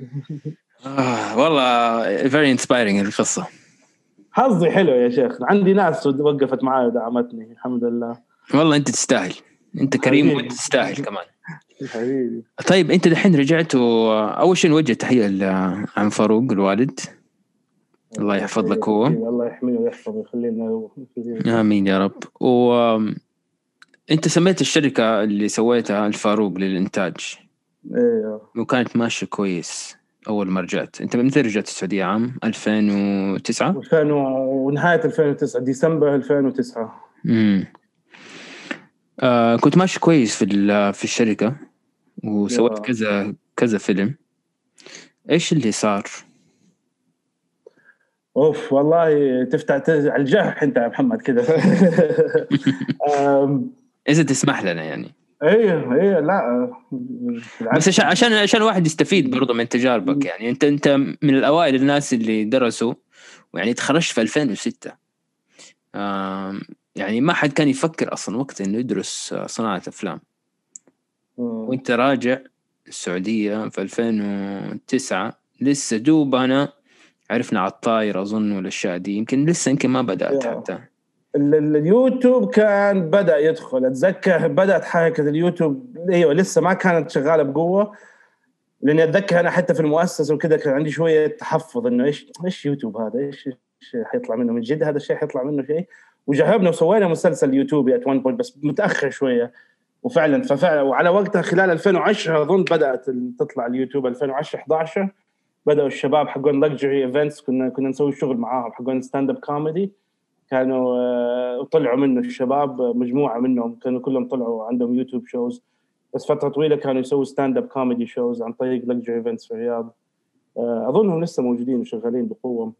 Speaker 1: آه والله very inspiring القصة.
Speaker 2: حظي حلو يا شيخ. عندي ناس وقفت معي ودعمتني الحمد لله.
Speaker 1: والله أنت تستاهل. أنت كريم وأنت تستاهل كمان. حبيبي. طيب أنت دحين رجعت أول شيء نوجه تحية لعم فاروق الوالد. الله يحفظ لك هو.
Speaker 2: الله يحميه ويحفظه ويخلينا
Speaker 1: آمين يا رب. و أنت سميت الشركة اللي سويتها الفاروق للإنتاج.
Speaker 2: أيوه
Speaker 1: وكانت ماشية كويس أول ما رجعت. أنت متى رجعت السعودية؟ عام 2009
Speaker 2: 2000 ونهاية 2009 ديسمبر 2009
Speaker 1: امم آه كنت ماشي كويس في في الشركة وسويت كذا كذا فيلم. إيش اللي صار؟
Speaker 2: أوف والله تفتح على الجرح أنت يا محمد كذا
Speaker 1: إذا تسمح لنا يعني.
Speaker 2: أيوه أيوه لا
Speaker 1: بس عشان عشان عشان الواحد يستفيد برضه من تجاربك يعني انت أنت من الأوائل الناس اللي درسوا ويعني تخرجت في 2006 يعني ما حد كان يفكر أصلا وقتها إنه يدرس صناعة أفلام. وأنت راجع السعودية في 2009 لسه دوب أنا عرفنا على الطاير أظن والأشياء دي يمكن لسه يمكن ما بدأت حتى.
Speaker 2: اليوتيوب كان بدأ يدخل. أتذكر بدأت حركة اليوتيوب أيوه لسه ما كانت شغالة بقوة. لأني أتذكر أنا حتى في المؤسسة وكذا كان عندي شوية تحفظ إنه إيش إيش يوتيوب هذا؟ إيش إيش حيطلع منه؟ من جد هذا الشيء حيطلع منه شيء؟ وجربنا وسوينا مسلسل يوتيوبي at 1 point بس متأخر شوية. وفعلا ففعلا وعلى وقتها خلال 2010 أظن بدأت تطلع اليوتيوب 2010 11 بدأوا الشباب حقون Luxury Events كنا كنا نسوي شغل معاهم حقون stand-up comedy كانوا طلعوا منه الشباب مجموعة منهم كانوا كلهم طلعوا عندهم YouTube shows بس فترة طويلة كانوا يسووا stand-up comedy shows عن طريق Luxury Events في الرياض. آه، أظنهم لسه موجودين وشغالين بقوة.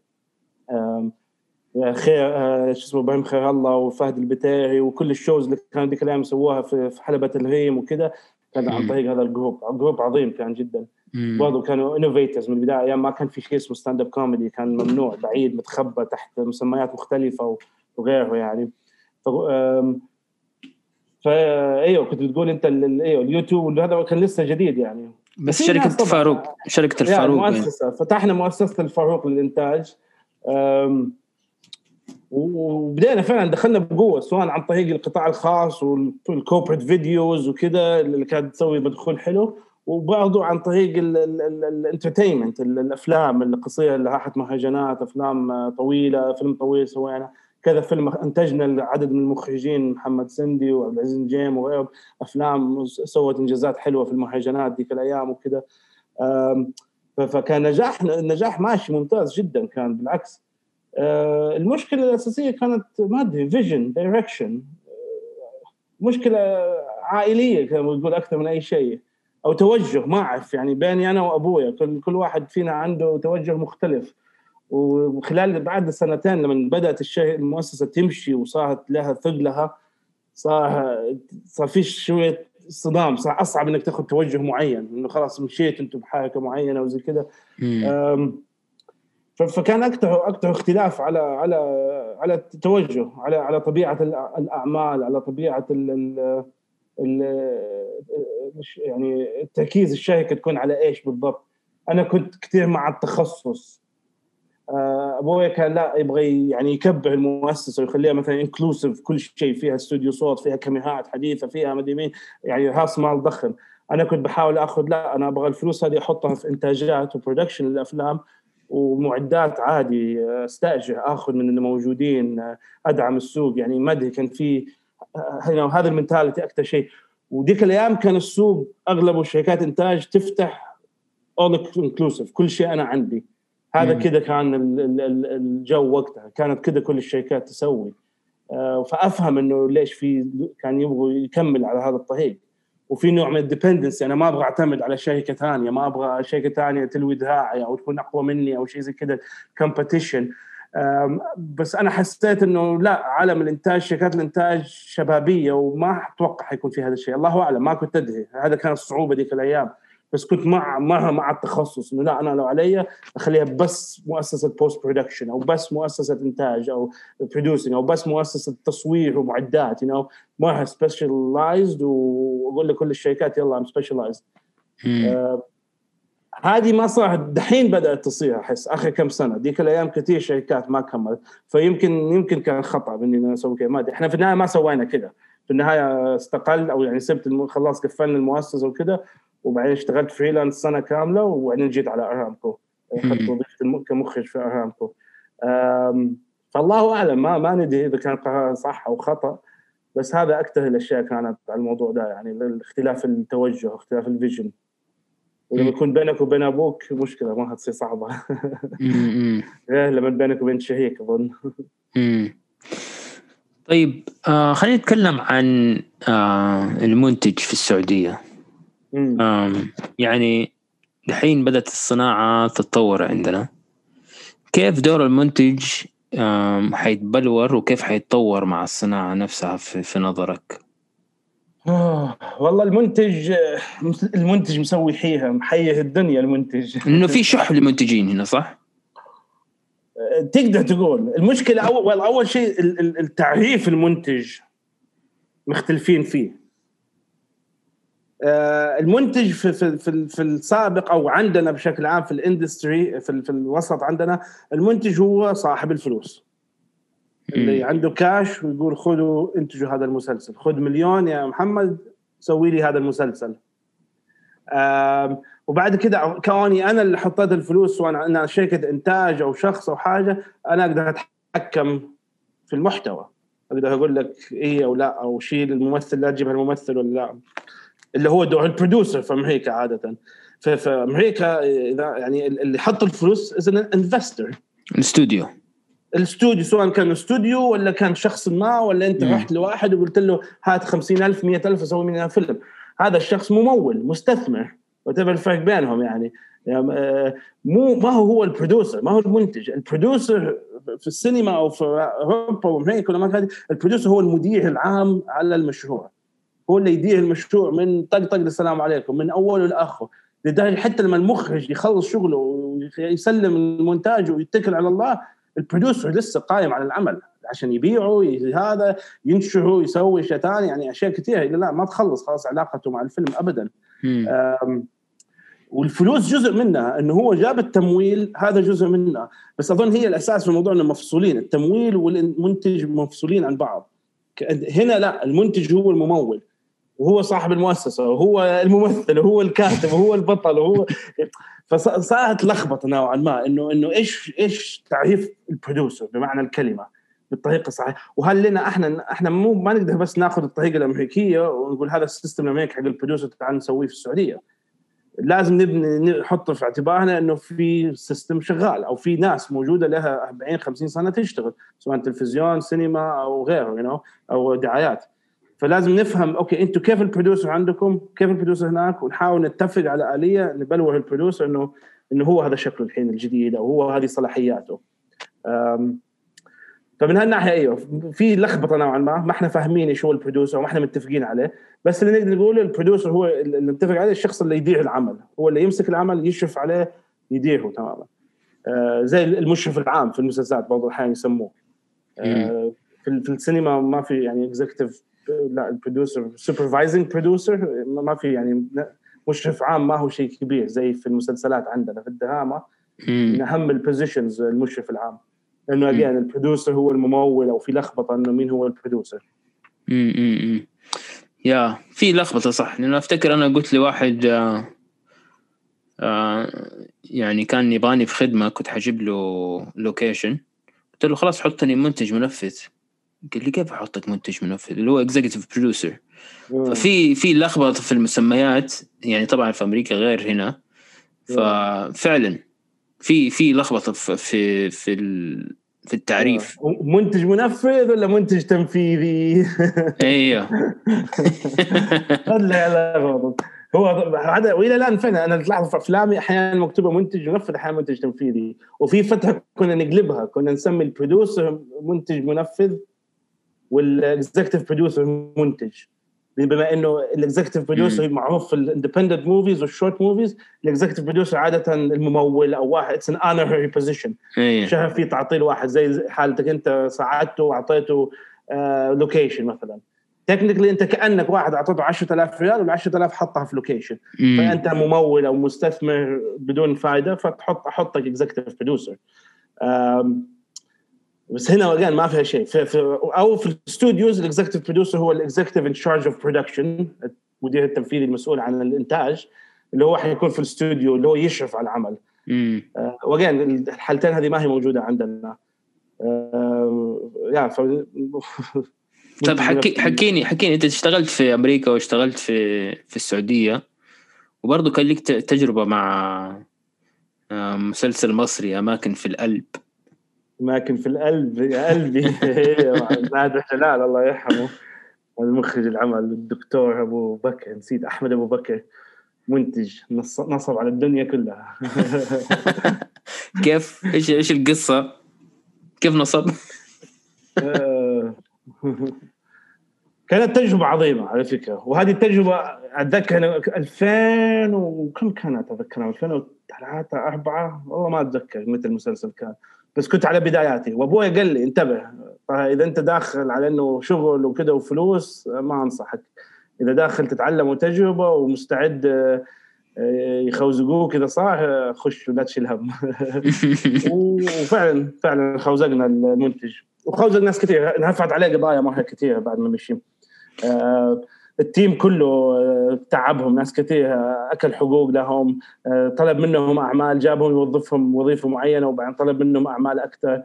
Speaker 2: خير آه، شو اسمه إبراهيم خير الله وفهد البتيري وكل ال shows اللي كانوا ذيك الأيام يسووها في حلبة الهيم وكذا كان عن طريق هذا ال group group عظيم كان جدا. برضه كانوا innovators من البداية أيام ما كان في شيء اسمه stand-up comedy كان ممنوع بعيد متخبى تحت مسميات مختلفة وغيره يعني. ف فا إيوه كنت بتقول أنت إيوه اليوتيوب هذا كان لسه جديد يعني.
Speaker 1: بس شركة فاروق شركة الفاروق
Speaker 2: يعني. مؤسسة. فتحنا مؤسسة الفاروق للإنتاج. وبدينا فعلا دخلنا بقوة سواء عن طريق القطاع الخاص وال corporate videos وكذا اللي كانت تسوي مدخول حلو. وبرضه عن طريق ال entertainment الأفلام القصيره اللي راحت مهرجانات أفلام طويلة فيلم طويل سوينا كذا فيلم أنتجنا لعدد من المخرجين محمد سندي وعبد العزيز نجيم وغيرهم. أفلام سوت إنجازات حلوة في المهرجانات ذيك الأيام وكذا. فكان نجاح نجاح ماشي ممتاز جدا كان بالعكس. آه، المشكلة الأساسية كانت ما أدري vision direction مشكلة عائلية كما تقول أكثر من أي شيء. أو توجه ما أعرف يعني بيني أنا وأبويا. كل كل واحد فينا عنده توجه مختلف. وخلال بعد سنتين لما بدأت الشيء المؤسسة تمشي وصارت لها ثقلها صار صار في شوية صدام. صار أصعب إنك تاخذ توجه معين إنه خلاص مشيت أنتم بحركة معينة وزي كذا فكان أكثر أكثر اختلاف على على على التوجه على على طبيعة الأعمال على طبيعة ال ال يعني تركيز الشركة تكون على إيش بالضبط. أنا كنت كثير مع التخصص. آه، أبويا كان لا يبغى يعني يكبر المؤسسة ويخليها مثلا inclusive كل شيء فيها استوديو صوت فيها كاميرات حديثة فيها مدري مين يعني راس مال ضخم. أنا كنت بحاول آخذ لا أنا أبغى الفلوس هذه أحطها في إنتاجات و production للأفلام ومعدات عادي أستأجر آخذ من الموجودين أدعم السوق. يعني ما أدري كان في هذا ال mentality أكثر شيء. وديك الأيام كان السوق اغلبه شركات إنتاج تفتح اول inclusive كل شيء أنا عندي. هذا كذا كان الجو وقتها كانت كذا كل الشركات تسوي. آه، فأفهم إنه ليش في كان يبغوا يكمل على هذا الطريق. وفي نوع من ال dependency أنا ما أبغى أعتمد على شركة ثانية ما أبغى شركة ثانية تلوي ذراعي أو تكون أقوى مني أو شيء زي كذا competition بس أنا حسيت إنه لا عالم الإنتاج شركات الإنتاج شبابية وما أتوقع حيكون في هذا الشيء. الله أعلم ما كنت أدري. هذا كان الصعوبة ذيك الأيام. بس كنت مع مع مع التخصص إنه لا أنا لو علي أخليها بس مؤسسة post production أو بس مؤسسة إنتاج أو producing أو بس مؤسسة تصوير ومعدات you know I'm specialized وأقول لكل الشركات يلا I'm specialized آه هذه ما صارت دحين بدأت تصير أحس آخر كم سنة. ديك الأيام كثير شركات ما كملت. فيمكن يمكن كان خطأ مني اني أسوي كذا. ما أدري. إحنا في النهاية ما سوينا كذا. في النهاية استقل أو يعني سيبت خلاص قفلنا المؤسسة وكذا وبعدين اشتغلت freelance سنة كاملة وبعدين جيت على أرامكو. أخذت وظيفتي كمخرج في أرامكو. فالله أعلم. ما ما ندري إذا كان قرار صح أو خطأ. بس هذا أكثر الأشياء كانت على الموضوع ده يعني اختلاف التوجه اختلاف ال vision. ولما يكون بينك وبين أبوك مشكلة ما حتصير صعبة. غير لما بينك وبين شريكك أظن.
Speaker 1: طيب آه خلينا نتكلم عن آه المنتج في السعودية. يعني الحين بدأت الصناعة تتطور عندنا. كيف دور المنتج حيتبلور وكيف حيتطور مع الصناعة نفسها في, في نظرك؟
Speaker 2: آه والله المنتج المنتج مسوي حيها محيه الدنيا المنتج.
Speaker 1: إنه في شح للمنتجين هنا صح؟
Speaker 2: تقدر تقول. المشكلة اول أول شيء التعريف المنتج مختلفين فيه. آه، المنتج في في في, في السابق أو عندنا بشكل عام في الإندستري في, في الوسط عندنا المنتج هو صاحب الفلوس. اللي عنده كاش ويقول خذوا انتجوا هذا المسلسل. خذ مليون يا محمد سوي لي هذا المسلسل. وبعد كده كوني أنا اللي حطيت الفلوس سواء أنا شركة إنتاج أو شخص أو حاجة أنا أقدر أتحكم في المحتوى. أقدر أقول لك إيه أو لا أو شيل الممثل لا تجيب الممثل ولا لا. اللي هو دور ال producer في أمريكا عادة. في أمريكا إذا يعني اللي حط الفلوس as an investor
Speaker 1: الاستوديو
Speaker 2: الاستوديو سواء كان استوديو ولا كان شخص ما ولا انت رحت لواحد وقلت له هات 50000 100000 أسوي منها فيلم. هذا الشخص ممول مستثمر. وتبع الفرق بينهم يعني, يعني مو ما هو هو البرودوسر ما هو المنتج. البرودوسر في السينما أو في أوروبا وأمريكا ولا هذه البرودوسر هو المدير العام على المشروع. هو اللي يدير المشروع من طق طق للسلام عليكم من أوله لآخره. لدرجة حتى لما المخرج يخلص شغله ويسلم المونتاج ويتكل على الله البرودوسر لسه قايم على العمل. عشان يبيعه هذا ينشره يسوي أشياء ثانية يعني أشياء كثيرة. لا ما تخلص خلاص علاقته مع الفيلم ابدا. والفلوس جزء منها. إنه هو جاب التمويل هذا جزء منها. بس أظن هي الأساس في الموضوع إنه مفصولين. التمويل والمنتج مفصولين عن بعض. هنا لا المنتج هو الممول. وهو صاحب المؤسسة وهو الممثل وهو الكاتب وهو البطل وهو فصارت لخبطة نوعا ما انه إنه إيش إيش تعريف البرودوسر بمعنى الكلمة بالطريقة الصحيحة. وهل لنا إحنا إحنا مو ما نقدر بس ناخذ الطريقة الأمريكية ونقول هذا ال system الامريكي حق ال producer تعال نسويه في السعودية. لازم نبني نحط في اعتبارنا إنه في system شغال أو في ناس موجودة لها 40 50 سنة تشتغل سواء تلفزيون سينما أو غيره you know, أو دعايات. فلازم نفهم okay أنتم كيف ال producer عندكم؟ كيف ال producer هناك؟ ونحاول نتفق على آلية نبلور ال producer إنه إنه هو هذا شكله الحين الجديد أو هو هذه صلاحياته. فمن هالناحية إيوه في لخبطة نوعا ما ما إحنا فاهمين إيش هو ال producer وما إحنا متفقين عليه بس اللي نقدر نقوله ال producer هو اللي نتفق عليه الشخص اللي يدير العمل هو اللي يمسك العمل يشرف عليه يديره تماما. آه زي المشرف العام في المسلسلات بعض الأحيان يسموه. آه في السينما ما في يعني executive لا ال producer supervising producer ما في يعني مشرف عام ما هو شيء كبير زي في المسلسلات عندنا. في الدراما من أهم ال positions المشرف العام. لأنه again ال producer هو الممول أو في لخبطة إنه مين هو ال producer
Speaker 1: امم yeah في لخبطة صح. لأنه أفتكر أنا قلت لواحد آه آه يعني كان يبغاني في خدمه كنت جايب له location قلت له خلاص حطني منتج منفذ. قال لي كيف أحطك منتج منفذ؟ اللي هو executive producer ففي في لخبطة في المسميات يعني طبعا في أمريكا غير هنا. ففعلا في في لخبطة في في في, في التعريف.
Speaker 2: منتج منفذ ولا منتج تنفيذي؟
Speaker 1: أيوه
Speaker 2: هو هذا وإلى الآن فعلا أنا تلاحظ في أفلامي أحيانا مكتوبة منتج منفذ أحيانا منتج تنفيذي. وفي فتره كنا نقلبها كنا نسمي البرودوسر منتج منفذ. والاكزكتيف برودوسر منتج. بما إنه الاكزكتيف برودوسر معروف في الاندبندنت موفيز والشورت موفيز الاكزكتيف برودوسر عادة الممول أو واحد اتس ان اونري بوزيشن شهر فيه تعطيل واحد زي حالتك أنت ساعدته واعطيته لوكيشن uh, مثلا. تكنيكلي أنت كأنك واحد أعطيته 10000 ريال وال 10000 حطها في لوكيشن فأنت ممول أو مستثمر بدون فائده فتحط أحطك اكزكتيف برودوسر بس هنا وجان ما فيها شيء. في, في أو في الاستوديوز الاكزكتيف بروديوسر هو الاكزكتيف ان شارج اوف برودكشن المدير التنفيذي المسؤول عن الإنتاج اللي هو حيكون في الاستوديو اللي هو يشرف على العمل. آه الحالتين هذه ما هي موجودة عندنا. آه يا ف...
Speaker 1: طيب حكي حكيني حكيني أنت اشتغلت في أمريكا واشتغلت في في السعودية وبرضه كان لك تجربة مع آه، مسلسل مصري أماكن في القلب
Speaker 2: اماكن في القلب يا قلبي. نادر جلال الله يرحمه. المخرج العمل الدكتور أبو بكر نسيت أحمد أبو بكر. منتج نصب على الدنيا كلها.
Speaker 1: كيف؟ إيش إيش القصة؟ كيف نصب.
Speaker 2: كانت تجربة عظيمة على فكرة. وهذه التجربة أتذكر 2000 وكم كانت أتذكر 2003 4 والله ما أتذكر متى المسلسل كان. بس كنت على بداياتي. وأبوي قال لي انتبه اذا أنت داخل على إنه شغل وكذا وفلوس ما أنصحك. إذا داخل تتعلم وتجربة ومستعد آه، يخوزقوك اذا صار خش ولا تشيل هم. وفعلا فعلا خوزقنا المنتج. وخوزق ناس كثير نفعت عليه قضايا مرة كثيره بعد ما مشي. آه، التيم كله آه، تعبهم ناس كثير آه، أكل حقوق لهم آه، طلب منهم أعمال جابهم يوظفهم وظيفة معينة وبعدين طلب منهم أعمال أكثر.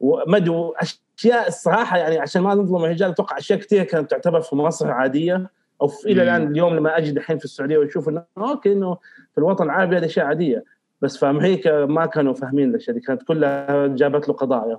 Speaker 2: ومدوا أشياء الصراحة يعني عشان ما نظلم الرجال أتوقع أشياء كثير كانت تعتبر في مصر عادية. أو في إلى الآن اليوم لما أجي دحين في السعودية وأشوف إنه okay إنه في الوطن العربي هذه أشياء عادية. بس في أمريكا ما كانوا فاهمين الأشياء دي كانت كلها جابت له قضايا.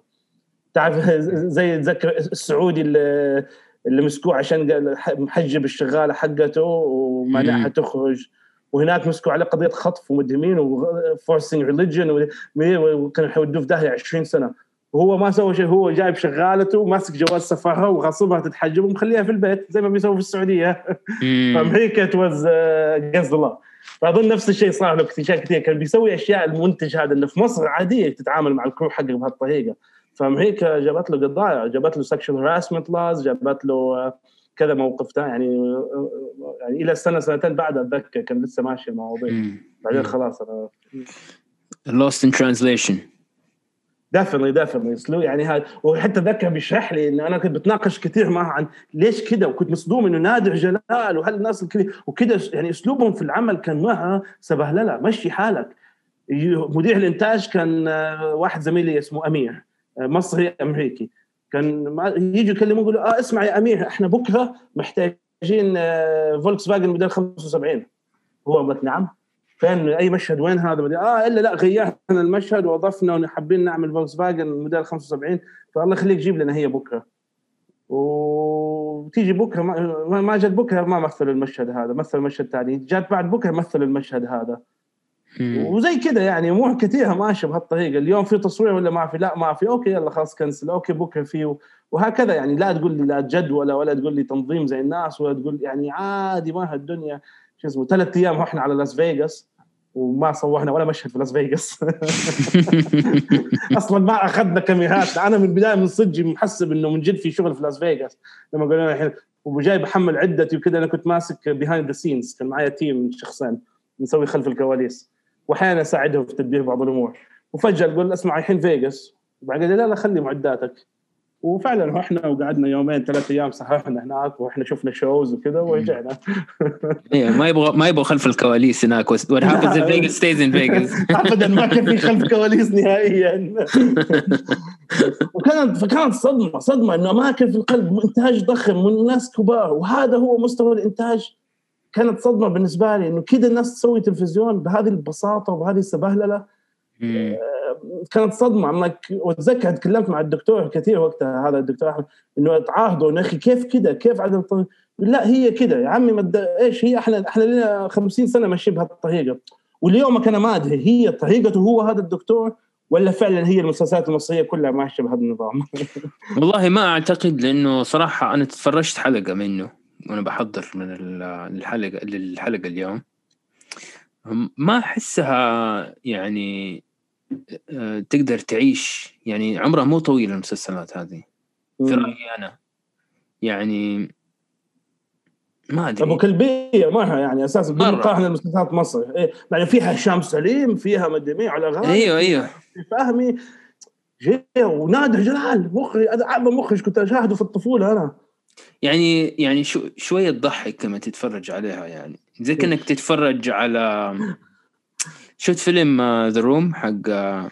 Speaker 2: تعرف زي تذكر السعودي اللي اللي مسكوه عشان محجب الشغالة حقته ومانعها. تخرج. وهناك مسكوا عليه قضية خطف ومدري مين و forcing religion وكانوا حيودوه في داهية 20 سنة. وهو ما سوى شيء هو جايب شغالته وماسك جواز سفرها وغصبها تتحجب ومخليها في البيت زي ما بيسووا في
Speaker 1: السعودية.
Speaker 2: فأمريكا توز قصد الله فأظن نفس الشيء صار له كثير كثير كان بيسوي أشياء المنتج هذا اللي في مصر عادية تتعامل مع ال crew حقك بهالطريقة. فامريكا جابت له قضايا جابت له sexual harassment laws جابت له آه، كذا موقف ثاني يعني آه، يعني إلى السنة سنتين بعد أتذكر كان لسه ماشي المواضيع. بعدين خلاص أنا
Speaker 1: Lost in translation.
Speaker 2: definitely definitely اسلوب يعني هذا وحتى ذكر بيشرح لي إنه أنا كنت بتناقش كثير معه عن ليش كذا وكنت مصدوم إنه نادر جلال وهالناس الكذا وكذا يعني أسلوبهم في العمل كان معها سبهلله مشي حالك. مدير الإنتاج كان آه، واحد زميلي اسمه أمير. آه، مصري أمريكي. كان يجوا يكلموه يقولوا آه اسمع يا أمير إحنا بكرة محتاجين آه، فولكس فاجن موديل 75 هو لك نعم. فين أي مشهد؟ وين هذا؟ آه إلا لا غيرنا المشهد واضفنا وحابين نعمل فولكس فاجن موديل 75 فالله يخليك جيب لنا هي بكرة. وتيجي بكرة ما- ما جت بكرة ما مثلوا المشهد هذا. مثل المشهد الثاني جات بعد بكرة مثل المشهد هذا. وزي كذا يعني امور كثيره ماشيه بهالطريقة. اليوم في تصوير ولا ما في؟ لا ما في. okay يلا خلاص cancel. okay بكرة في. وهكذا يعني لا تقول لي لا جدول ولا تقول لي تنظيم زي الناس ولا تقول يعني عادي ما هالدنيا شو اسمه ثلاث أيام وإحنا على لاس فيغاس وما صورنا ولا مشهد في لاس فيغاس. أصلا ما أخذنا كاميرات. أنا من البداية من صدقي محسب إنه من جد في شغل في لاس فيغاس. لما قالوا لنا الحين وجاي بحمل عدتي وكذا أنا كنت ماسك behind the scenes كان معي team شخصين. نسوي خلف الكواليس. وأحيانا أساعدهم في تدبير بعض الأمور. وفجأة تقول اسمع الحين فيغاس وبعدين لا لا خلي معداتك. وفعلا رحنا وقعدنا يومين ثلاث أيام سهرنا هناك وإحنا شفنا shows وكذا ورجعنا.
Speaker 1: إيه، ما يبغى ما يبغى خلف الكواليس هناك. What happens in Vegas stays in Vegas.
Speaker 2: ابدا ما كان في خلف كواليس نهائيا. وكانت فكانت صدمة صدمة إنه ما كان في القلب انتاج ضخم من ناس كبار. وهذا هو مستوى الإنتاج كانت صدمة بالنسبة لي إنه كذا الناس تسوي تلفزيون بهذه البساطة وبهذه السبهللة.
Speaker 1: مم.
Speaker 2: كانت صدمة. like وأتذكر تكلمت مع الدكتور كثير وقتها هذا الدكتور أحمد إنه تعاهدوا إنه أخي كيف كذا كيف عدم؟ لا هي كذا يا عمي مد... إيش هي إحنا إحنا لنا 50 سنة ماشيين بهالطريقة. واليوم أنا ما ادري هي طريقته هو هذا الدكتور ولا فعلا هي المسلسلات المصرية كلها ماشية بهذا النظام؟
Speaker 1: والله ما أعتقد لأنه صراحة أنا تفرجت حلقة منه. وأنا بحضر من ال- الحلقة للحلقة اليوم. ما أحسها يعني آه، تقدر تعيش. يعني عمرها مو طويل المسلسلات هذه. في رأيي أنا. يعني ما
Speaker 2: أبو
Speaker 1: ادري
Speaker 2: كلبيه معها يعني أساسا
Speaker 1: مرة.
Speaker 2: بالمقارنه لمسلسلات مصر إيه يعني فيها هشام سليم فيها مدري مين على غالي
Speaker 1: أيوه أيوه.
Speaker 2: فهمي جي ونادر جلال مخرج هذا اعظم مخرج كنت أشاهده في الطفولة أنا.
Speaker 1: يعني يعني شو شوية تضحك لما تتفرج عليها يعني. زي كأنك تتفرج على شفت فيلم The Room حق آه،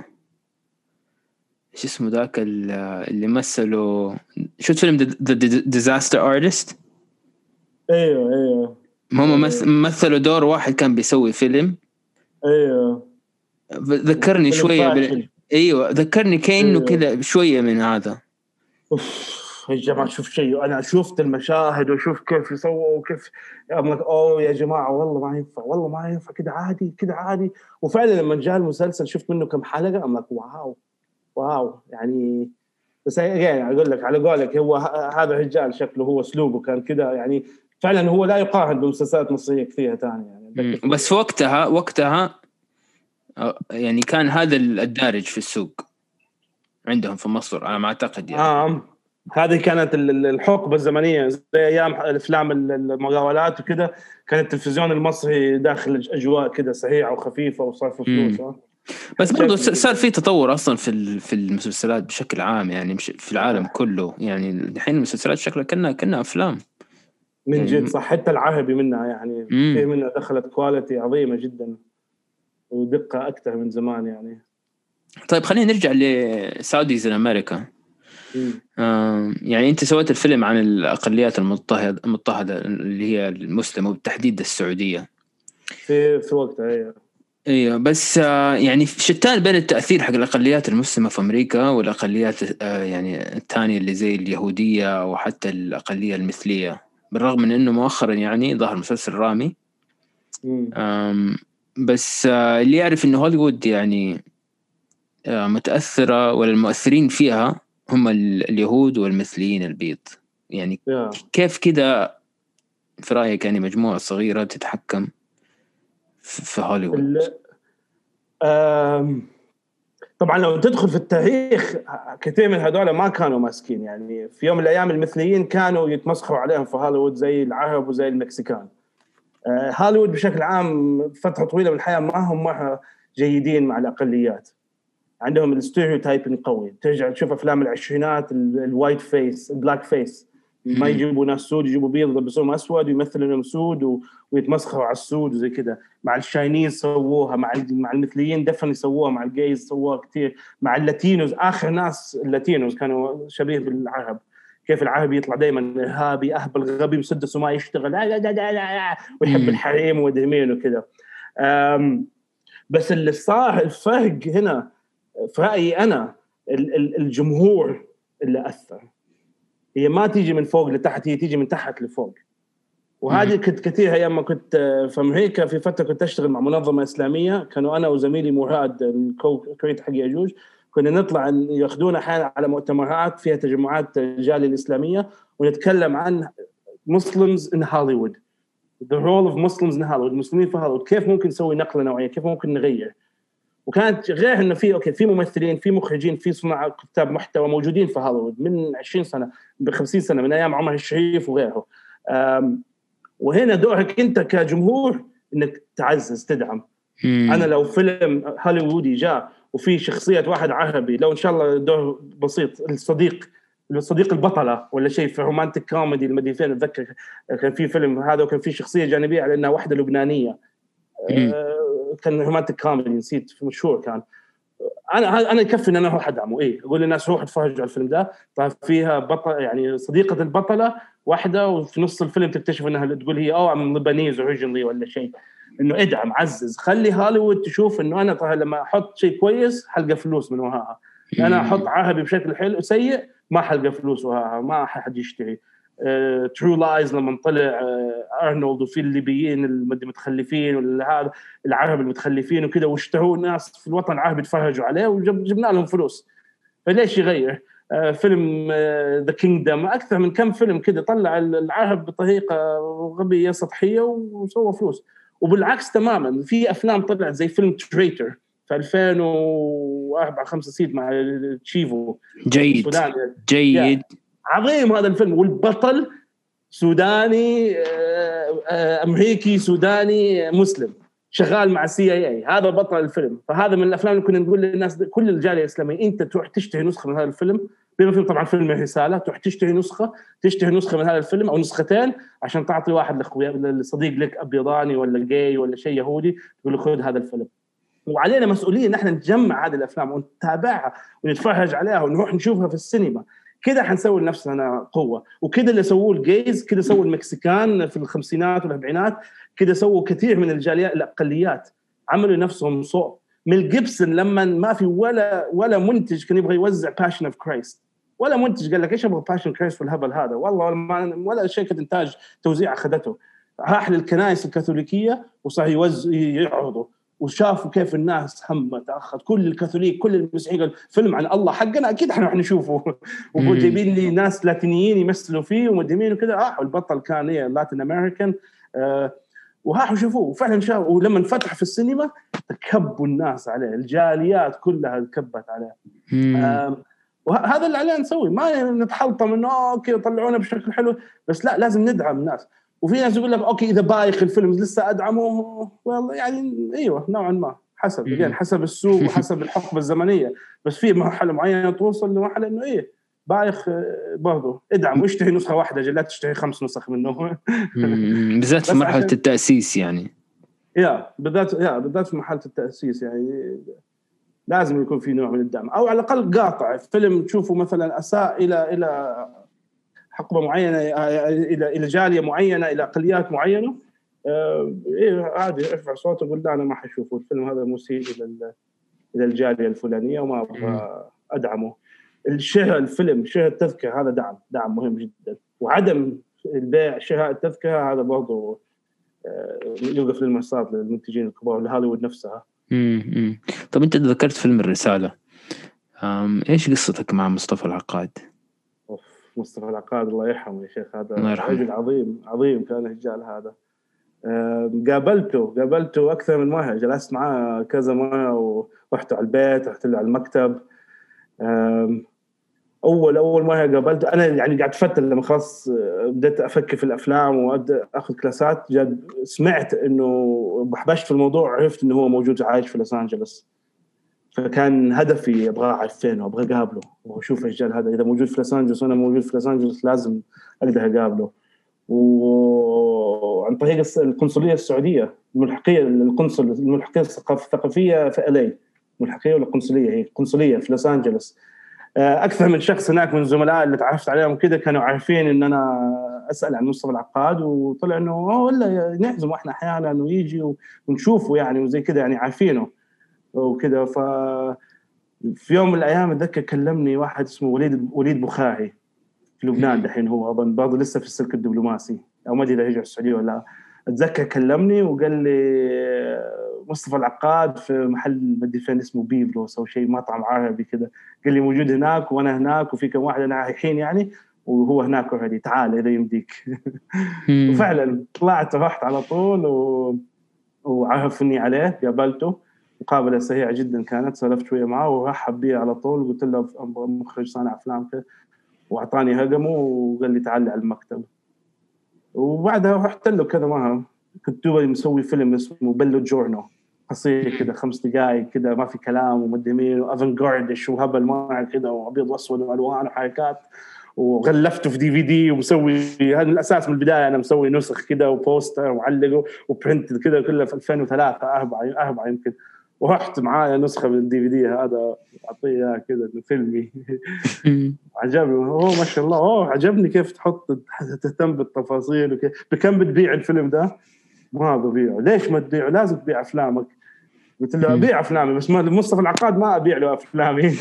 Speaker 1: شو اسمه ذاك ال- اللي مثلوا شفت فيلم The Disaster Artist
Speaker 2: أيوه أيوه.
Speaker 1: هم مس- مثلوا دور واحد كان بيسوي فيلم.
Speaker 2: أيوه.
Speaker 1: ذكرني شوية بال...
Speaker 2: فاشل.
Speaker 1: أيوه ذكرني كأنه
Speaker 2: أيوة.
Speaker 1: كذا شوية من هذا.
Speaker 2: يا جماعة شوف شيء. أنا شفت المشاهد وشوف كيف يسووا وكيف أوه يا جماعة والله ما ينفع والله ما ينفع. كده عادي كده عادي. وفعلا لما جاء المسلسل شفت منه كم حلقة لك واو واو. يعني بس يعني أقول لك على قولك هو هذا الرجال شكله هو أسلوبه كان كذا يعني فعلا هو لا يقارن بمسلسلات مصرية كثيرة ثانية يعني.
Speaker 1: بس في وقتها وقتها يعني كان هذا الدارج في السوق عندهم في مصر على ما أعتقد يعني.
Speaker 2: آه. هذه كانت ال- ال- الحقبة الزمنية زي أيام افلام ال- المقاولات وكذا كان التلفزيون المصري داخل أجواء كذا سريعه وخفيفة وصرف فلوس آه.
Speaker 1: بس برضو
Speaker 2: شكل-
Speaker 1: صار في تطور أصلا في في المسلسلات بشكل عام يعني مش في العالم كله. يعني الحين المسلسلات شكلها كانها كأنها أفلام.
Speaker 2: من
Speaker 1: يعني-
Speaker 2: جد صح. حتى العربي منها يعني. في منها دخلت كواليتي عظيمة جدا ودقة أكثر من زمان يعني.
Speaker 1: طيب خلينا نرجع لسعوديز ان أمريكا. يعني أنت سويت الفيلم عن الأقليات المضطهده المضطهدة اللي هي المسلمة وبالتحديد السعودية.
Speaker 2: في في وقتها أيوه
Speaker 1: أيوه بس آه، يعني شتان بين التأثير حق الأقليات المسلمة في أمريكا والأقليات آه، يعني الثانية اللي زي اليهودية وحتى الأقلية المثلية. بالرغم من إنه مؤخرا يعني ظهر مسلسل رامي. بس آه، اللي يعرف إنه هوليوود يعني متأثرة ولا المؤثرين فيها هم اليهود والمثليين البيض. يعني كيف كده في رأيك يعني مجموعة صغيرة تتحكم في هوليوود؟
Speaker 2: طبعا لو تدخل في التاريخ كثير من هذول ما كانوا ماسكين. يعني في يوم من الأيام المثليين كانوا يتمسخروا عليهم في هوليوود زي العرب وزي المكسيكان. أه، هوليوود بشكل عام فترة طويلة من الحياة ما هم جيدين مع الأقليات. عندهم ال stereotype قوي. ترجع تشوف أفلام العشرينات ال white face ال black face. ما يجيبوا ناس سود يجيبوا بيض يلبسوهم أسود ويمثلوا انهم سود و... ويتمسخروا على السود وزي كده. مع ال Chinese سووها مع مع المثليين definitely سووها مع ال gays سووها كثير مع ال Latinos آخر ناس ال Latinos كانوا شبيه بالعرب. كيف العربي يطلع دائما إرهابي أهبل غبي مسدس وما يشتغل. لا لا لا لا ويحب الحريم ومدري مين وكذا بس اللي صار الفرق هنا في رأيي أنا الجمهور اللي أثر. هي ما تيجي من فوق لتحت هي تيجي من تحت لفوق. وهذه كنت كثير أيام ما كنت في أمريكا في فترة كنت أشتغل مع منظمة إسلامية. كانوا أنا وزميلي مراد الكويت حق ياجوج كنا نطلع يأخذونا أحيانا على مؤتمرات فيها تجمعات الجاليه الإسلامية ونتكلم عن Muslims in Hollywood the role of Muslims in Hollywood المسلمين في هوليوود كيف ممكن نسوي نقلة نوعية؟ كيف ممكن نغير؟ وكانت غير إنه في okay في ممثلين في مخرجين في صناع كتاب محتوى موجودين في هوليوود من 20 سنة ب 50 سنة من أيام عمر الشريف وغيره. وهنا دورك أنت كجمهور إنك تعزز تدعم. مم. أنا لو فيلم هوليوودي جاء وفي شخصية واحد عربي لو إن شاء الله دور بسيط الصديق الصديق البطلة ولا شيء في romantic comedy المدري فين أتذكر كان في فيلم هذا وكان في شخصية جانبية على إنها واحدة لبنانية. كان romantic comedy نسيت مشهور كان. أنا أنا يكفي إن أنا أروح أدعمه. إيه أقول للناس روحوا اتفرجوا على الفيلم ده. طيب فيها بطل يعني صديقة البطلة واحدة وفي نص الفيلم تكتشف إنها تقول هي oh I'm Lebanese originally ولا شيء. إنه ادعم عزز خلي هوليوود تشوف إنه أنا طيب لما أحط شيء كويس حلقة فلوس من وراها أنا أحط عربي بشكل حلو سيء ما حلقة فلوس وراها ما حد يشتري. ترو uh, لايز لما طلع uh, أرنولد وفي الليبيين المتخلفين ولا هذا العرب المتخلفين وكذا واشتهوا ناس في الوطن العربي يتفرجوا عليه وجبنا لهم فلوس. فليش يغير؟ uh, فيلم ذا كينجدم أكثر من كم فيلم كذا طلع العرب بطريقة غبية سطحية وسوى فلوس. وبالعكس تماما في أفلام طلعت زي فيلم Traitor في 2004 5 6 مع Don
Speaker 1: Cheadle. جيد.
Speaker 2: عظيم هذا الفيلم. والبطل سوداني آه، آه، أمريكي سوداني مسلم شغال مع ال CIA هذا بطل الفيلم. فهذا من الأفلام اللي كنا نقول للناس كل الجالية الإسلامية أنت تروح تشتري نسخة من هذا الفيلم. بما فيهم طبعا فيلم الرسالة تروح تشتري نسخة تشتري نسخة من هذا الفيلم أو نسختين عشان تعطي واحد لأخوك لصديق لك أبيضاني ولا جاي ولا شيء يهودي تقول له خذ هذا الفيلم. وعلينا مسؤولية إن إحنا نجمع هذه الأفلام ونتابعها ونتفرج عليها ونروح نشوفها في السينما. كده حنسوي لنفسنا قوة. وكده اللي سووه ال gays كده سووا المكسيكان في الخمسينات والأربعينات كده سووا كثير من الجاليات الأقليات. عملوا نفسهم صوت. ميل جيبسون لما ما في ولا ولا منتج كان يبغى يوزع Passion of Christ ولا منتج قال لك إيش أبغى Passion Christ والهبل هذا؟ والله ما ولا شركه إنتاج توزيع أخذته. راح للكنائس الكاثوليكية وصار يوزع يعرضوا وشافوا كيف الناس همت أخذ كل الكاثوليك كل المسيحيين قال فيلم عن الله حقنا أكيد إحنا راح نشوفه. وجايبين لي ناس لاتينيين يمثلوا فيه ومدمين وكذا. راحوا البطل كان Latin American آه وراحوا شافوه وفعلا شافوا ولما انفتح في السينما تكبوا الناس عليه. الجاليات كلها كبت عليه. آه وهذا اللي علينا نسوي ما نتحلطم إنه okay طلعونا بشكل حلو. بس لا لازم ندعم الناس. وفي ناس يقول لك okay إذا بايخ الفيلم لسه أدعمه والله يعني إيوه نوعا ما حسب يعني حسب السوق وحسب الحقبة الزمنية. بس في مرحلة معينة توصل لمرحلة إنه إيه بايخ برضه ادعم واشتري نسخة واحدة لا تشتري خمس نسخ منه
Speaker 1: بالذات في مرحلة التأسيس يعني.
Speaker 2: يا بالذات يا بالذات في مرحلة التأسيس يعني لازم يكون في نوع من الدعم. أو على الأقل قاطع فيلم تشوفه مثلا أساء إلى إلى حقبة معينة إلى إلى جالية معينة إلى اقليات معينة. آه إيه عادي ارفع صوته وقول لا أنا ما حشوفه. الفيلم هذا مسيء إلى إلى الجالية الفلانية وما أبغى أدعمه. الشهر الفيلم شهر التذكرة هذا دعم دعم مهم جدا. وعدم البيع شهاء التذكرة هذا برضه آه، يوقف للمنصات للمنتجين الكبار لهوليوود نفسها.
Speaker 1: امم طب أنت ذكرت فيلم الرسالة. إيش قصتك مع مصطفى العقاد؟
Speaker 2: مصطفى العقاد الله يرحمه يا شيخ. هذا رجل عظيم عظيم كان الرجال هذا. قابلته قابلته أكثر من مرة. جلست معاه كذا مرة ورحت على البيت رحت له على المكتب. أول أول مرة قابلته. أنا يعني قعدت فتره لما خلاص آه، بديت أفكر في الأفلام وأبدأ أخذ كلاسات. جد سمعت إنه بحبشت في الموضوع عرفت إنه هو موجود عايش في لوس أنجلوس. فكان هدفي أبغى أعرف فين وأبغى أقابله. وأشوف الرجال هذا. إذا موجود في لوس أنجلوس وأنا موجود في لوس أنجلوس لازم أقدر أقابله. وعن طريق القنصلية السعودية الملحقية القنصل الملحقية الثقافية في الي ملحقية ولا قنصلية؟ هي قنصلية في لوس أنجلوس. آه، أكثر من شخص هناك من الزملاء اللي تعرفت عليهم كذا كانوا عارفين إن أنا أسأل عن مصطفى العقاد وطلع إنه ولا نعزمه إحنا أحيانا ويجي ونشوفه يعني وزي كذا يعني عارفينه. وكذا. ف في يوم من الأيام أتذكر كلمني واحد اسمه وليد وليد بخاري في لبنان دحين هو أظن. برضه لسه في السلك الدبلوماسي. أو ما أدري إذا رجع السعودية ولا لا. أتذكر كلمني وقال لي مصطفى العقاد في محل مدري فين اسمه بهيلز أو شيء مطعم عربي كذا. قال لي موجود هناك وأنا هناك وفي كم واحد أنا رايحين يعني وهو هناك already تعال إذا يمديك. وفعلا طلعت رحت على طول و... وعرفني عليه قابلته. مقابلة سريعة جدا كانت سولفت شوية معه ورحب بي على طول وقلت له مخرج صانع أفلام كذا وأعطاني رقمه وقال لي تعال على المكتب. وبعدها رحت له كذا مرة كنت دوبي مسوي فيلم اسمه بلو جورنو قصير كذا خمس دقائق كذا ما في كلام ومدري مين و avant-garde ش وهبل ما كذا وأبيض وأسود وألوان وحركات. وغلفته في DVD ومسوي هذا الأساس من البداية أنا مسوي نسخ كذا وبوستر ومعلقه و print كذا كله في 2003 اربعه أربعة يمكن. ورحت معايا نسخة من ال DVD هذا اعطيه اياه كذا فيلمي. عجبني. هو ما شاء الله. أوه عجبني كيف تحط تهتم بالتفاصيل وكيف بكم بتبيع الفيلم ده؟ ما ببيعه ليش ما تبيعه؟ لازم تبيع أفلامك. قلت له أبيع أفلامي بس مصطفى العقاد ما أبيع له أفلامي.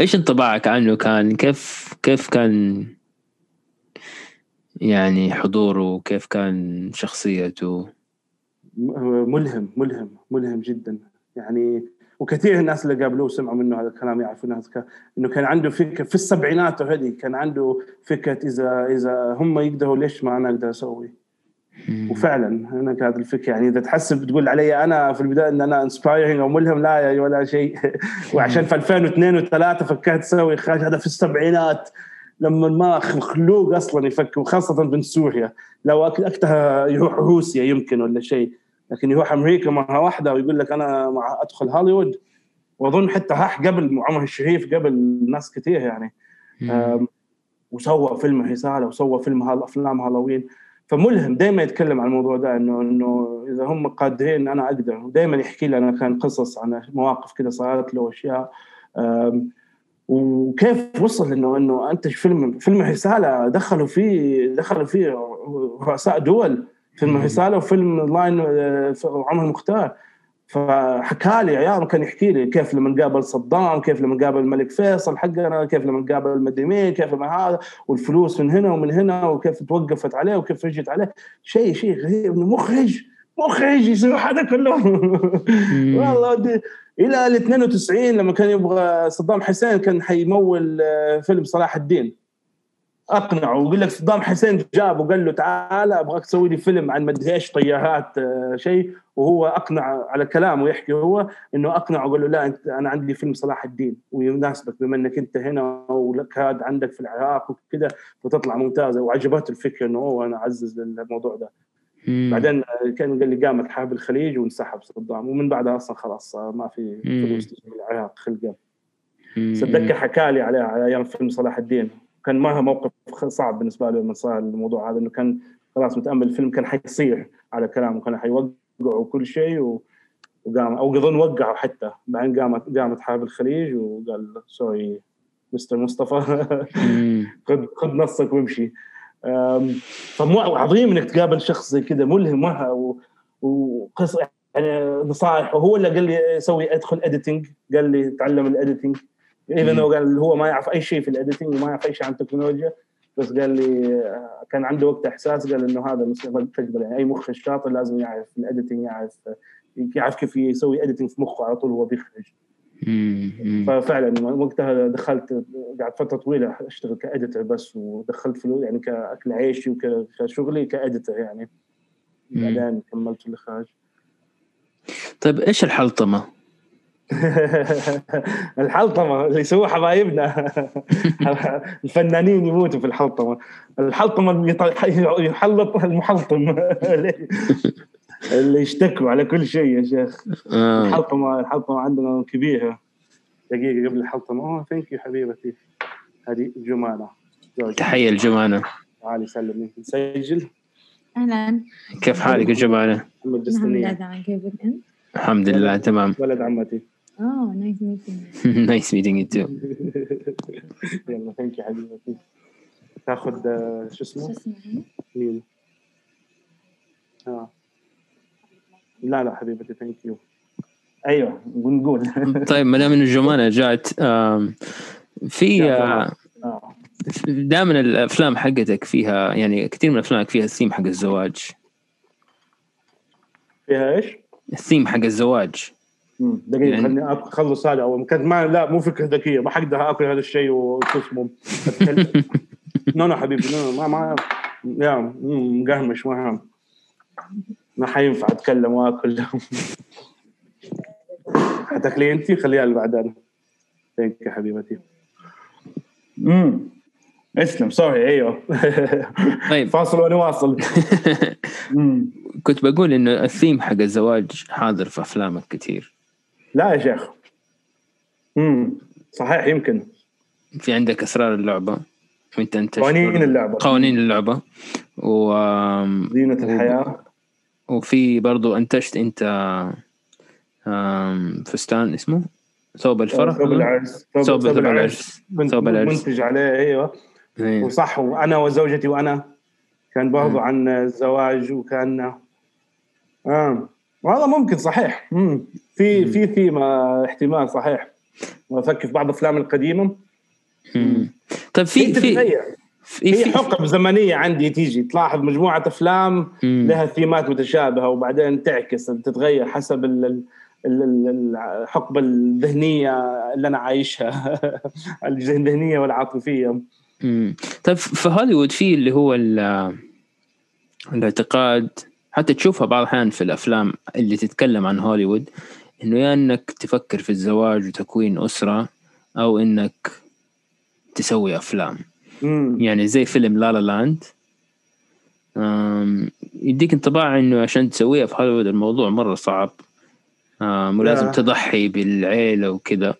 Speaker 1: إيش انطباعك عنه كان؟ كيف كيف كان يعني حضوره؟ كيف كان شخصيته؟
Speaker 2: ملهم ملهم ملهم جدا. يعني وكثير الناس اللي قابلوه سمعوا منه هذا الكلام يعرفوا الناس إنه كان عنده فكرة في السبعينات هذه كان عنده فكرة إذا إذا هم يقدروا ليش ما أنا أقدر أسوي؟ وفعلا أنا كانت الفكرة. يعني إذا تحسب تقول علي أنا في البداية إن أنا انسبايرنج أو ملهم لا ولا شيء. وعشان في 2002 و3 فكرت أسوي اخراج هذا في السبعينات لما ما مخلوق أصلا يفكر وخاصة بنت سوريا. لو وقتها يروح روسيا يمكن ولا شيء. لكن يروح أمريكا مرة واحدة ويقول لك أنا مع أدخل هوليوود. وأظن حتى راح قبل عمر الشريف قبل ناس كثير يعني. وسوى فيلم رسالة وسوى فيلم هال أفلام هالوين. فملهم دائما يتكلم عن الموضوع ده انه إنه إذا هم قادرين أنا أقدر. ودائما يحكي لي أنا كان قصص عن مواقف كذا صارت له اشياء وكيف وصل انه إنه انتج فيلم فيلم رسالة دخلوا فيه دخلوا فيه رؤساء دول. فيلم رساله وفيلم لاين آه، عمر المختار فحكى لي عيال كان يحكي لي كيف لما قابل صدام كيف لما قابل الملك فيصل حقنا كيف لما قابل مين كيف لما هذا والفلوس من هنا ومن هنا وكيف توقفت عليه وكيف رجت عليه. شيء شيء غريب مخرج مخرج يسوي هذا كله. والله إلى ال 92 لما كان يبغى صدام حسين كان حيمول آه، فيلم صلاح الدين. أقنعه ويقول لك صدام حسين جاب وقال له تعال أبغاك تسوي لي فيلم عن مدري إيش طيارات آه، شيء. وهو أقنع على كلامه يحكي هو إنه أقنعه وقال له لا أنت أنا عندي فيلم صلاح الدين. ويناسبك بما إنك أنت هنا ولك هذا عندك في العراق وكذا فتطلع ممتازة. وعجبته الفكرة إنه هو أنا أعزز الموضوع ده. مم. بعدين كان قال لي قامت حرب الخليج وانسحب صدام. ومن بعدها أصلا خلاص ما في فلوس العراق خلقة. صدقك حكى لي عليها على أيام فيلم صلاح الدين. كان معها موقف صعب بالنسبة له لما صار الموضوع هذا إنه كان خلاص متأمل الفيلم كان حيصير على كلامه كان حيوقعوا كل شيء و... وقام أو أظن وقعوا حتى. بعدين قامت قامت حرب الخليج وقال سوري مستر مصطفى. خذ خذ نصك وامشي. فمو عظيم إنك تقابل شخص زي كذا ملهم وها و- وقص يعني نصائح وهو اللي قال لي سوي أدخل editing قال لي تعلم ال editing
Speaker 1: مم.
Speaker 2: هو قال هو ما يعرف أي شيء في ال editing وما يعرف أي شيء عن التكنولوجيا بس قال لي آه، كان عنده وقت إحساس قال إنه هذا المستقبل تقبل يعني أي مخرج شاطر لازم يعرف ال editing يعرف يعرف كيف يسوي editing في مخه على طول وهو بيخرج. ففعلا وقتها دخلت قعدت فترة طويلة أشتغل كإديتر بس ودخلت فلوس يعني كأكل عيشي وكشغلي كإديتر يعني. بعدين كملت الإخراج
Speaker 1: طيب إيش الحلطمة؟
Speaker 2: الحلطمة اللي يسووها حبايبنا. الفنانين يموتوا في الحلطمة. الحلطمة اللي يحلط المحلطم. اللي يشتكوا على كل شيء يا شيخ.
Speaker 1: آه.
Speaker 2: الحلطمة الحلطمة عندنا كبيرة. دقيقة قبل الحلطمة. oh thank you حبيبتي. هذه جمانة.
Speaker 1: تحية لجمانة.
Speaker 2: تعالي سلمي نسجل.
Speaker 3: أهلا.
Speaker 1: كيف حالك يا؟
Speaker 2: محمد
Speaker 3: أنت؟
Speaker 1: الحمد لله تمام.
Speaker 2: ولد عمتي.
Speaker 3: oh nice meeting
Speaker 1: nice meeting you too
Speaker 2: يلا thank you حبيبتي تاخذ شو
Speaker 3: شو
Speaker 2: اسمه؟
Speaker 3: اسمه؟ هي؟
Speaker 2: مين آه. لا لا حبيبتي thank you أيوه نقول
Speaker 1: طيب ما دام انه جمانه جات في آه،
Speaker 2: آه.
Speaker 1: دائما الأفلام حقتك فيها يعني كثير من أفلامك فيها الثيم حق الزواج.
Speaker 2: فيها إيش؟
Speaker 1: الثيم حق الزواج.
Speaker 2: مم، دقيقة
Speaker 1: يعني-
Speaker 2: خليني اخلص هذا. اول كانت ما لا مو فكرة ذكية. ما حقدر أكل هذا الشيء وشو اسمه. no no حبيبي no ما ما يا مم، مقهمش ما هم. ما حينفع أتكلم وأكل. حتاكلي أنت؟ خليها اللي بعدين thank you يا حبيبتي. امم اسلم sorry أيوه.
Speaker 1: طيب.
Speaker 2: فاصل ونواصل مم.
Speaker 1: كنت بقول إنه الثيم حق الزواج حاضر في أفلامك كثير
Speaker 2: لا يا شيخ. امم صحيح يمكن.
Speaker 1: في عندك أسرار اللعبة؟ وأنت أنت
Speaker 2: قوانين اللعبة.
Speaker 1: قوانين اللعبة. و
Speaker 2: زينة الحياة.
Speaker 1: وفي برضو انتجت أنت فستان اسمه؟ ثوب الفرح
Speaker 2: ثوب العرس. ثوب, العرس.
Speaker 1: ثوب العرس.
Speaker 2: منتج عليه أيوه.
Speaker 1: إيه.
Speaker 2: وصح وأنا وزوجتي وأنا. كان برضو عن الزواج وكان آه. والله ممكن صحيح مم. في في ثيم آه، احتمال صحيح أفكر في بعض الأفلام القديمة
Speaker 1: مم. طيب
Speaker 2: في
Speaker 1: في في
Speaker 2: حقب زمنية عندي تيجي تلاحظ مجموعة
Speaker 1: أفلام.
Speaker 2: لها ثيمات متشابهة وبعدين تعكس تتغير حسب ال- ال- ال- ال- الحقبة الذهنية اللي أنا عايشها الذهنية والعاطفية
Speaker 1: مم. طيب في هوليوود في اللي هو ال- الاعتقاد حتى تشوفها بعض الأحيان في الأفلام اللي تتكلم عن هوليوود إنه يا إنك تفكر في الزواج وتكوين أسرة أو إنك تسوي أفلام.
Speaker 2: مم.
Speaker 1: يعني زي فيلم لا لا لاند. أم، يديك انطباع إنه عشان تسويها في هوليوود الموضوع مرة صعب. ولازم
Speaker 2: لا.
Speaker 1: تضحي بالعيلة وكذا.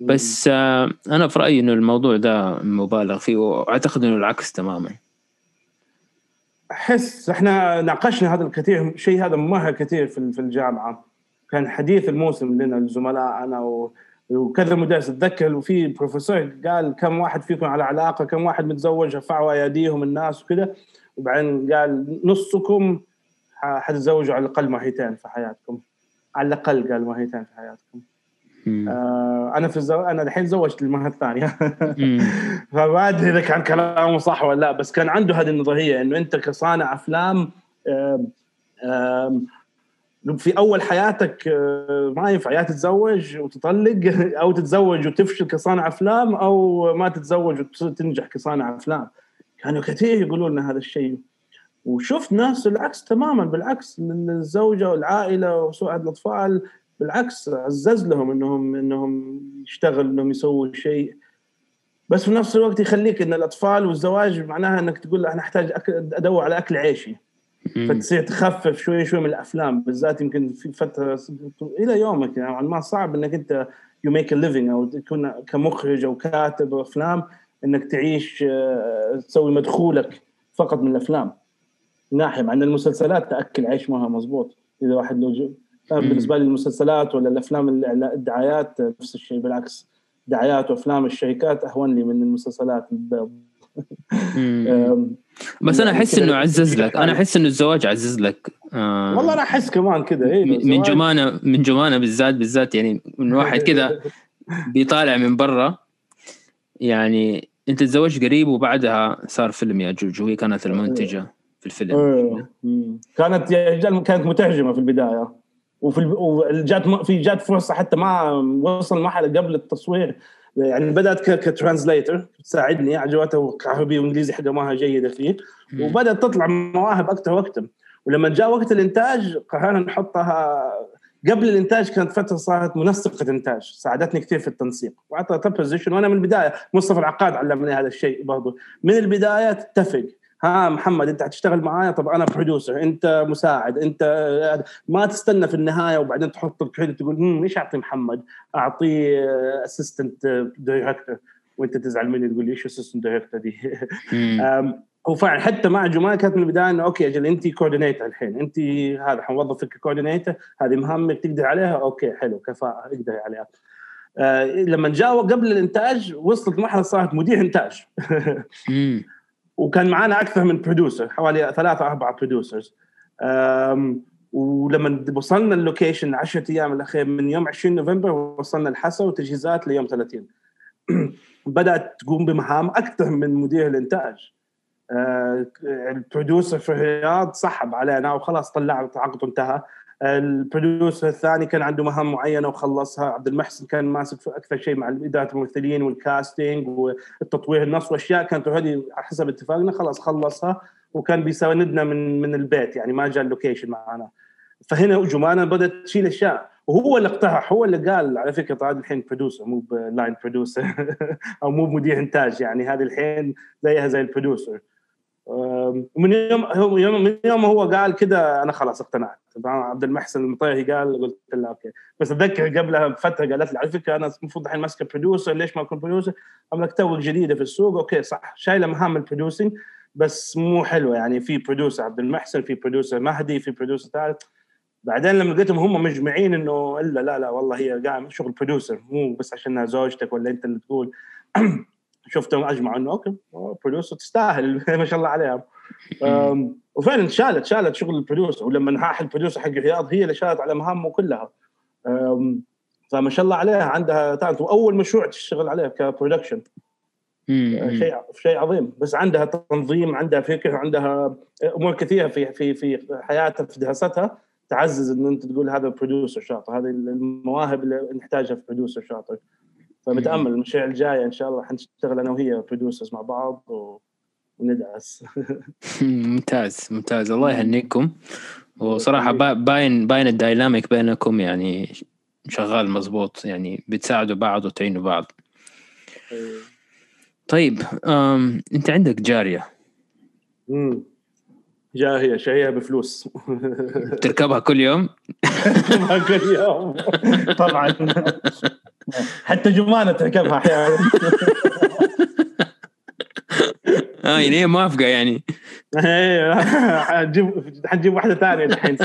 Speaker 1: بس أنا في رأيي إنه الموضوع ده مبالغ فيه وأعتقد إنه العكس تماما.
Speaker 2: أحس إحنا ناقشنا هذا الكثير شيء هذا مره كثير في في الجامعة. كان حديث الموسم لنا الزملاء أنا و وكذا مدرس أتذكر وفي بروفيسور قال كم واحد فيكم على علاقة كم واحد متزوج رفعوا اياديهم الناس وكذا. وبعدين قال نصكم حتتزوجوا على الأقل مرتين في حياتكم. على الأقل قال مرتين في حياتكم. آه أنا في الزو... أنا الحين زوجت المره
Speaker 1: الثانية.
Speaker 2: فما ادري إذا كان كلامه صح ولا لا بس كان عنده هذه النظرية إنه أنت كصانع أفلام آم، آم، في أول حياتك آه، ما ينفع يا تتزوج وتطلق أو تتزوج وتفشل كصانع أفلام أو ما تتزوج وتنجح كصانع أفلام. كانوا كثير يقولون لنا هذا الشيء. وشفت ناس العكس تماما بالعكس الزوجة والعائلة وسعد الأطفال. بالعكس عزز لهم إنهم إنهم يشتغلوا إنهم يسووا شيء. بس في نفس الوقت يخليك إن الأطفال والزواج معناها إنك تقول أنا أحتاج أدور على أكل عيشي. فتصير تخفف شوي شوي من الأفلام. بالذات يمكن في فترة إلى يومك يعني ما صعب إنك أنت you make living أو تكون كمخرج أو كاتب أفلام إنك تعيش آه، تسوي مدخولك فقط من الأفلام. ناحية مع إن المسلسلات تأكل عيش معها مزبوط إذا واحد لو جو بالنسبة لي المسلسلات ولا الأفلام الدعايات نفس الشيء بالعكس. دعايات وأفلام الشركات أهون لي من المسلسلات.
Speaker 1: بس أنا
Speaker 4: أحس
Speaker 1: إنه عزز لك.
Speaker 4: أنا.
Speaker 1: أحس إنه الزواج عزز لك. آه
Speaker 2: والله أنا أحس كمان كده إيه
Speaker 1: من جمانه من جمانة بالذات بالذات يعني من واحد كذا بيطالع من برا. يعني أنت تزوجت قريب وبعدها صار فيلم يا جوج وهي كانت المنتجة في الفيلم.
Speaker 4: إيه. كانت يا رجال كانت مترجمة في البداية. وفي. وجات م- في جات فرصة حتى ما وصل مرحلة قبل التصوير.
Speaker 2: يعني بدأت كترانزليتر تساعدني عجبته وعربي وانجليزي حاجة ما جيدة فيه وبدأت تطلع مواهب أكثر وأكثر ولما جاء وقت الإنتاج قررنا نحطها قبل الإنتاج كانت فترة صارت منسقة إنتاج ساعدتني كثير في التنسيق. واعطتها position وأنا من البداية مصطفى العقاد علمني هذا الشيء برضه من البداية تتفق. ها محمد انت حتشتغل معايا طب أنا producer انت مساعد انت ما تستنى في النهاية وبعدين تحط ال credit تقول "مم، إيش أعطي محمد؟ أعطيه assistant director وأنت تزعل مني تقول لي إيش assistant director دي؟ وفعلا حتى مع جمال كانت من البداية إنه okay أجل أنت coordinator الحين أنت هذا حنوظفك coordinator هذه مهمك تقدر عليها okay حلو كفاءة أقدر عليها آه لما جاء قبل الإنتاج وصلت مرحلة صارت مدير
Speaker 1: إنتاج.
Speaker 2: وكان معنا أكثر من producer حوالي ثلاثة أربعة producers ولما وصلنا ال location 10 أيام الأخير من يوم 20 نوفمبر وصلنا الحصى وتجهيزات ليوم 30 بدأت تقوم بمهام أكثر من مدير الإنتاج. آه، ال producer في الرياض سحب علينا وخلاص طلع عقده انتهى. ال producer الثاني كان عنده مهام معينة وخلصها. عبد المحسن كان ماسك أكثر شيء مع إدارة الممثلين وال casting والتطوير النص وأشياء كانت على حسب اتفاقنا. خلاص خلصها وكان بيساندنا من من البيت يعني ما جاء ال location معنا. فهنا جمانه بدأت تشيل أشياء. وهو اللي اقترح هو اللي قال على فكرة طيب الحين producer مو ب line producer أو مو بمدير إنتاج يعني هذه الحين زيها زي ال producer ومن يوم يوم من يوم هو قال كذا أنا خلاص اقتنعت. عبد المحسن المطيري قال قلت له okay. بس أتذكر قبلها بفترة قالت لي على فكرة أنا المفروض الحين ماسكه producer ليش ما أكون producer؟ قام لك توك جديدة في السوق. okay صح. شايله مهام ال producing بس مو حلوة. يعني في producer عبد المحسن في producer مهدي في producer ثالث. بعدين لما لقيتهم هم مجمعين إنه إلا لا لا والله هي قاعد شغل producer مو بس عشانها زوجتك ولا أنت اللي تقول. شفتهم اجمعوا إنه okay producer تستاهل. ما شاء الله عليها وفعلا شالت شالت شغل ال producer ولما نحاح ال producer حق الرياض هي اللي شالت على مهامه كلها. فما شاء الله عليها عندها talent وأول مشروع تشتغل عليه ك production
Speaker 1: مم.
Speaker 2: شيء شيء عظيم. بس عندها تنظيم عندها فكر عندها أمور كثيرة في في في حياتها في دراستها تعزز إن أنت تقول هذا producer شاطر. هذه المواهب اللي نحتاجها في producer شاطر. فمتأمل المشاريع الجاية إن شاء الله حنشتغل أنا وهي producers مع بعض و... وندعس.
Speaker 1: ممتاز ممتاز. الله يهنيكم. وصراحة با- باين باين ال dynamic بينكم يعني شغال مزبوط يعني بتساعدوا بعض وتعينوا بعض. طيب أنت عندك
Speaker 2: جارية. جارية شاريها بفلوس.
Speaker 1: تركبها كل يوم؟
Speaker 2: كل يوم.
Speaker 4: طبعا. حتى جمانة تركبها أحيانا.
Speaker 1: آه يعني هي موافقة يعني.
Speaker 2: إيه حنجيب حنجيب واحدة ثانية الحين.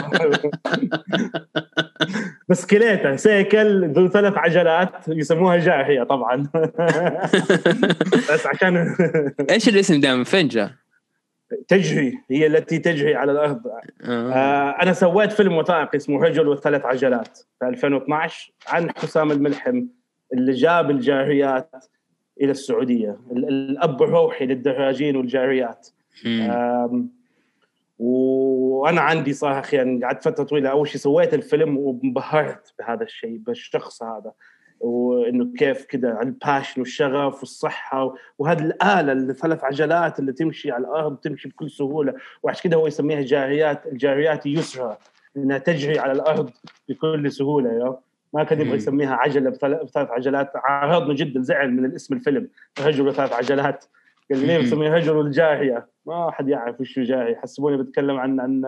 Speaker 2: بسكليتة سيكل ذو ثلاث عجلات يسموها جاهية طبعا. بس عشان
Speaker 1: إيش الاسم ده من فين جاء؟
Speaker 2: تجري هي التي تجري على الأرض.
Speaker 1: آه.
Speaker 2: آه أنا سويت فيلم وثائقي اسمه رجل والثلاث عجلات في 2012 عن حسام الملحم اللي جاب الجاريات إلى السعودية. ال- الأب الروحي للدراجين والجاريات. وأنا عندي صراحة يعني قعدت فترة طويلة أول شيء سويت الفيلم وانبهرت بهذا الشيء بالشخص هذا. وإنه كيف كذا ال passion والشغف والصحة وهذه الآلة الثلاث عجلات اللي تمشي على الأرض تمشي بكل سهولة. وعشان كذا هو يسميها جاريات الجاريات يسرى انها تجري على الأرض بكل سهولة يا ما كان يبغى. يسميها عجلة بثلاث عجلات. عرضنا جدا زعل من الاسم الفيلم رجل بثلاث عجلات. مسميه رجل الجاهية. ما حد يعرف وش جاهي حسبوني بتكلم عن عن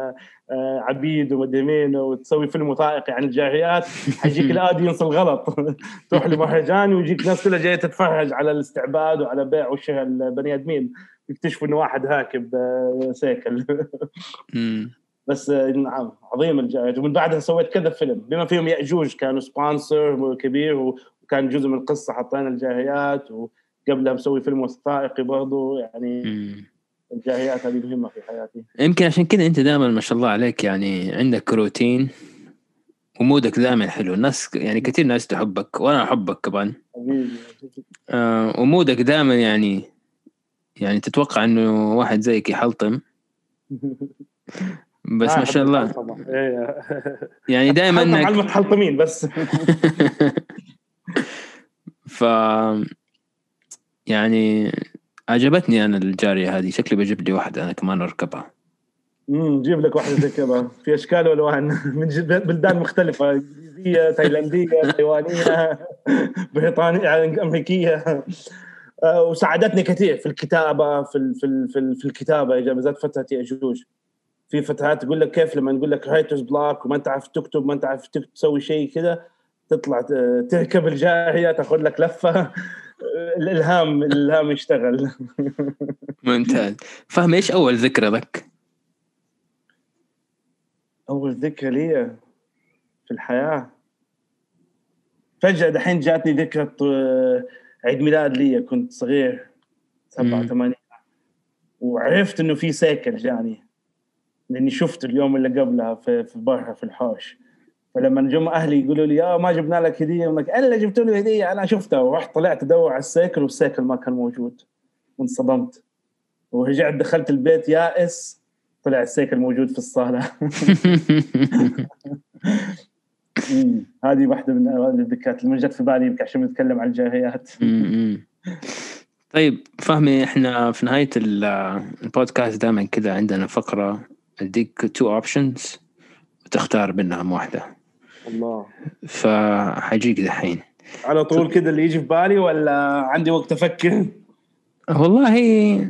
Speaker 2: آه، عبيد ومدري مين وتسوي فيلم وثائقي عن الجاهيات. حيجيك الأودينس الغلط. تروح لمهرجان ويجيك ناس كلها جاية تتفرج على الاستعباد وعلى بيع وشراء البني آدمين. يكتشفوا إنه واحد راكب آه، سيكل. بس آه، نعم عظيم الجاريات. ومن بعدها سويت كذا فيلم. بما فيهم يأجوج كانوا sponsor كبير وكان جزء من القصة حطينا الجاريات و قبلها مسوي فيلم وثائقي برضه يعني. الجاريات هذه مهمة في حياتي.
Speaker 1: يمكن عشان كذا أنت دائما ما شاء الله عليك يعني عندك روتين ومودك دائما حلو. الناس يعني كثير ناس تحبك وأنا أحبك كمان. آه ومودك دائما يعني يعني تتوقع إنه واحد زيك يحلطم. بس
Speaker 2: آه،
Speaker 1: ما شاء الله.
Speaker 2: إيه.
Speaker 1: يعني دائما
Speaker 2: على
Speaker 1: إنك
Speaker 2: المتحلطمين بس.
Speaker 1: ف يعني عجبتني أنا الجارية هذه. شكلي بجيب لي واحدة أنا كمان أركبها.
Speaker 2: امم جيب لك واحدة زي كذا. في أشكال وألوان. من بلدان مختلفة. إنجليزية تايلاندية تايوانية بريطانية أمريكية. آه، وساعدتني كثير في الكتابة في ال- في ال- في, ال- في الكتابة بالذات فترة ياجوج في فترات تقول لك كيف لما نقول لك writer's block وما أنت عارف تكتب ما أنت عارف تسوي شيء كذا تطلع تركب الجارية تاخذ لك لفة. الإلهام الإلهام يشتغل
Speaker 1: ممتاز فهم إيش أول ذكرى لك؟
Speaker 2: أول ذكرى لي في الحياة فجأة دحين جاتني ذكرى عيد ميلاد لي كنت صغير سبعة
Speaker 1: مم.
Speaker 2: ثمانية وعرفت إنه في سيكل جاني لأني شفت اليوم اللي قبلها في, في برا في الحوش فلما جم أهلي يقولوا لي يا ما جبنا لك هدية أقول لك أنا جبت لي هدية أنا شفتها. ورحت طلعت أدور على السيكل والسيكل ما كان موجود. وانصدمت. ورجعت دخلت البيت يائس طلع السيكل موجود في الصالة. مم. هذه واحدة من الذكريات اللي جت في بالي يمكن عشان بنتكلم عن
Speaker 1: الجاريات. طيب فهمي إحنا في نهاية ال- البودكاست دائما كذا عندنا فقرة اديك two options وتختار منهم واحدة.
Speaker 5: الله.
Speaker 1: فحجيك دحين.
Speaker 5: على طول كده اللي يجي في بالي ولا عندي وقت أفكر؟
Speaker 1: والله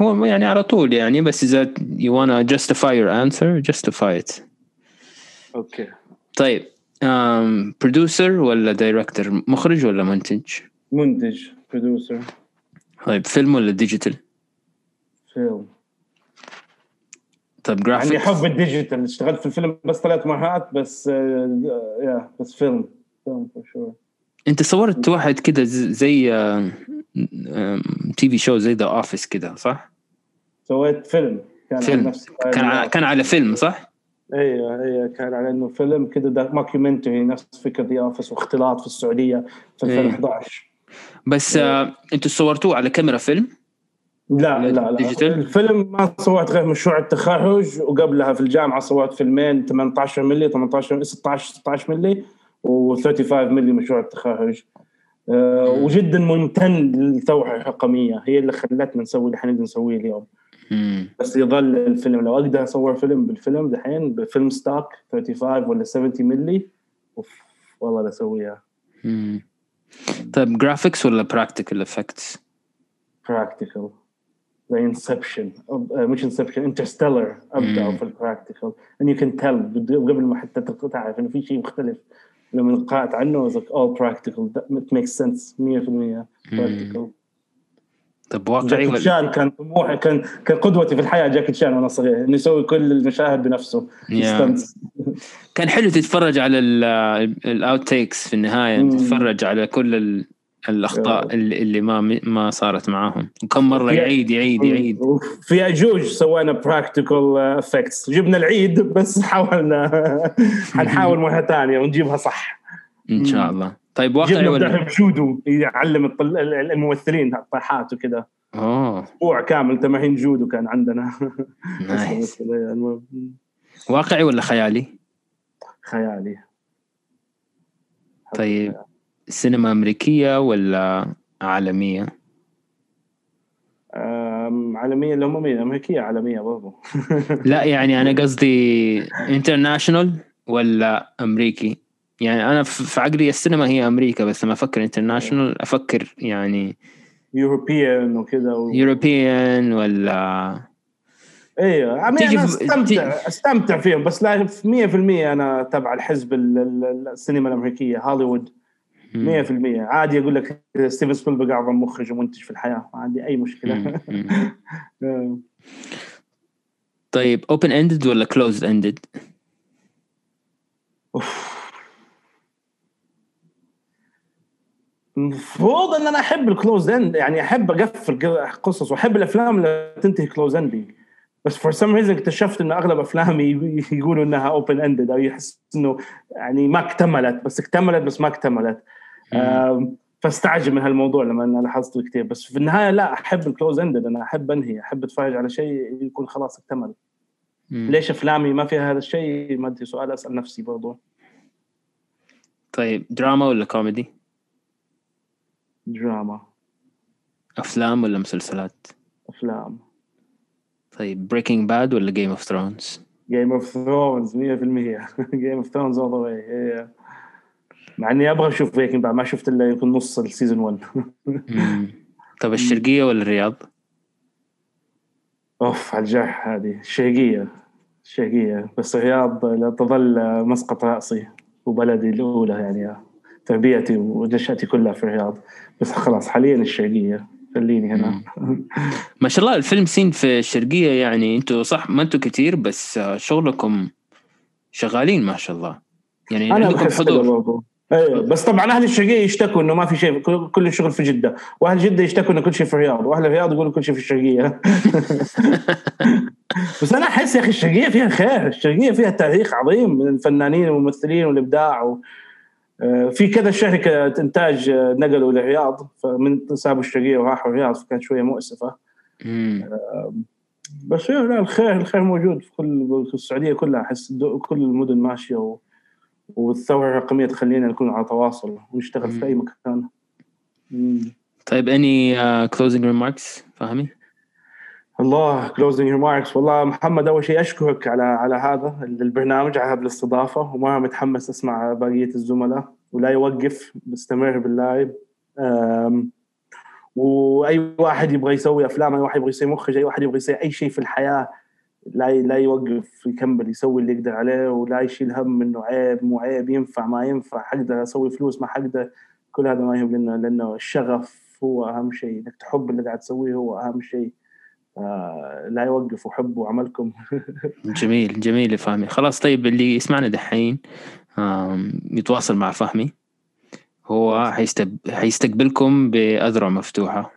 Speaker 1: هو يعني على طول يعني بس إذا you wanna justify your answer justify it.
Speaker 5: okay.
Speaker 1: طيب um, producer ولا director مخرج ولا منتج؟
Speaker 2: منتج producer
Speaker 1: طيب فيلم ولا digital
Speaker 2: فيلم.
Speaker 1: طيب
Speaker 2: عندي
Speaker 1: graphics
Speaker 2: حب ال digital اشتغلت في الفيلم بس ثلاث مرات بس آه، yeah بس فيلم فيلم sure
Speaker 1: انت صورت واحد كده زي TV show زي The Office كده صح؟
Speaker 2: سويت فيلم كان
Speaker 1: فيلم.
Speaker 2: على نفس
Speaker 1: كان ع- كان على فيلم صح؟
Speaker 5: أيوه
Speaker 2: أيوه كان على إنه فيلم كذا mockumentary نفس فكرة The Office واختلاط في السعودية في
Speaker 1: إيه.
Speaker 2: 2011
Speaker 1: بس آه أنتوا صورتوه على كاميرا فيلم؟
Speaker 2: لا لا لا
Speaker 1: digital؟
Speaker 2: الفيلم ما صورت غير مشروع التخرج وقبلها في الجامعة صورت فيلمين 18 ملي 18 16 16 ملي و35 ملي مشروع التخرج آه، وجدا ممتن للثوره الرقميه هي اللي خلتنا نسوي اللي حنقدر نسويه اليوم
Speaker 1: مم.
Speaker 2: بس يظل الفيلم لو أقدر أصور فيلم بالفيلم دحين ب film stock 35 ولا 70 ملي أوف، والله بسويها
Speaker 1: مم. طيب graphics ولا practical effects؟
Speaker 2: practical زي Inception مش Inception Interstellar ابدا. في ال practical and you can tell قبل ما حتى تعرف إنه في شيء مختلف. لما قرات عنه was like all practical. That makes sense 100% practical.
Speaker 1: طب واقعي
Speaker 2: جاكي
Speaker 1: ولا
Speaker 2: شان كان طموحي كان كان قدوتي في الحياة جاكي شان وأنا صغير. إنه يسوي كل المشاهد بنفسه.
Speaker 1: كان حلو تتفرج على ال outtakes في
Speaker 2: النهاية.
Speaker 1: تتفرج على كل الأخطاء اللي اللي ما ما صارت معاهم. وكم
Speaker 2: مرة
Speaker 1: يعيد يعيد يعيد.
Speaker 2: في يأجوج سوينا practical effects جبنا العيد بس حاولنا. حنحاول مرة ثانية ونجيبها صح.
Speaker 1: إن شاء الله. طيب واقعي
Speaker 2: جبنا
Speaker 1: ولا
Speaker 2: جودو يعلم الممثلين الطاحات وكذا.
Speaker 1: أوه.
Speaker 2: أسبوع كامل تمارين جودو كان عندنا.
Speaker 1: nice
Speaker 2: المهم،
Speaker 1: واقعي ولا خيالي؟
Speaker 2: خيالي.
Speaker 1: طيب. سينما أمريكية ولا
Speaker 2: عالمية؟ عالمية اللي هم مين أمريكية عالمية برضو
Speaker 1: لا يعني أنا قصدي international ولا أمريكي؟ يعني أنا في عقلي السينما هي أمريكا بس لما أفكر international أفكر يعني
Speaker 2: European وكذا و...
Speaker 1: European ولا
Speaker 2: أيوه
Speaker 1: تيجي
Speaker 2: أنا
Speaker 1: في- أستمتع
Speaker 2: أستمتع فيهم بس لا 100% أنا تبع الحزب ال- ال- السينما الأمريكية هوليوود 100% عادي أقول لك ستيفن سبيلبرغ أعظم مخرج ومنتج في الحياة. ما عندي أي مشكلة.
Speaker 1: مم. طيب open ended ولا closed ended؟
Speaker 2: المفروض إن أنا أحب ال closed end يعني أحب أقفل قصص وأحب الأفلام اللي تنتهي closed ending بس for some reason اكتشفت انه أغلب أفلامي يقولوا إنها open ended أو يحس إنه يعني ما اكتملت. بس اكتملت بس ما اكتملت. فاستعجب من هالموضوع لما أنا لاحظته كثير بس في النهاية لا أحب ال closed ended أنا أحب أنهي أحب أتفرج على شيء يكون خلاص اكتمل.
Speaker 1: مم.
Speaker 2: ليش أفلامي ما فيها هذا الشيء؟ ما أدري سؤال أسأل نفسي برضو.
Speaker 1: طيب دراما ولا كوميدي؟
Speaker 2: دراما.
Speaker 1: أفلام ولا مسلسلات؟
Speaker 2: أفلام.
Speaker 1: طيب Breaking Bad ولا Game of Thrones؟
Speaker 2: Game of Thrones 100% Game of Thrones all the way مع إني أبغى أشوف Breaking بعد ما شفت إلا يمكن نص ال season 1
Speaker 1: طب الشرقية ولا الرياض؟
Speaker 2: أوف على الجرح هذه. الشرقية. الشرقية. بس الرياض لا تظل مسقط رأسي. وبلدي الأولى يعني. تربيتي ونشأتي كلها في الرياض. بس خلاص حاليا الشرقية. خليني هنا.
Speaker 1: ما شاء الله الفيلم سين في الشرقية يعني. أنتوا صح ما أنتوا كتير بس شغلكم شغالين ما شاء الله. يعني
Speaker 2: أنا
Speaker 1: عندكم حضور.
Speaker 2: أيوه بس طبعا أهل الشرقيه يشتكوا إنه ما في شيء كل- الشغل في جدة. وأهل جدة يشتكوا إنه كل شيء في الرياض وأهل الرياض يقولوا كل شيء في الشرقيه بس أنا أحس يا أخي الشرقيه فيها خير الشرقيه فيها تاريخ عظيم من الفنانين والممثلين والإبداع و... آه، في كذا شركة إنتاج آه، نقلوا للرياض فمن سابوا الشرقيه وراحوا الرياض فكانت شوية مؤسفة.
Speaker 1: مم.
Speaker 2: بس لا الخير الخير موجود في كل في السعودية كلها أحس كل المدن ماشية و... والثورة الرقمية تخلينا نكون على تواصل ونشتغل في أي مكان. مم.
Speaker 1: طيب any closing remarks فهمي؟
Speaker 2: الله closing remarks والله محمد أول شيء أشكرك على على هذا البرنامج على هذه الاستضافة. وما متحمس أسمع بقية الزملاء. ولا يوقف بستمر بال live وأي واحد يبغى يسوي أفلام أي واحد يبغى يسوي مخرج أي واحد يبغى يسوي أي شيء في الحياة لا لا يوقف يكمل يسوي اللي يقدر عليه ولا يشيل هم إنه عيب مو عيب ينفع ما ينفع حقدر أسوي فلوس ما حقدر. كل هذا ما يهم لنا لأنه الشغف هو أهم شيء. إنك تحب اللي قاعد تسويه هو أهم شيء. آه لا يوقف وحبوا عملكم.
Speaker 1: جميل جميل يا فهمي. خلاص طيب اللي يسمعنا دحين يتواصل مع فهمي. هو حيستب... حيستقبلكم بأذرع مفتوحة.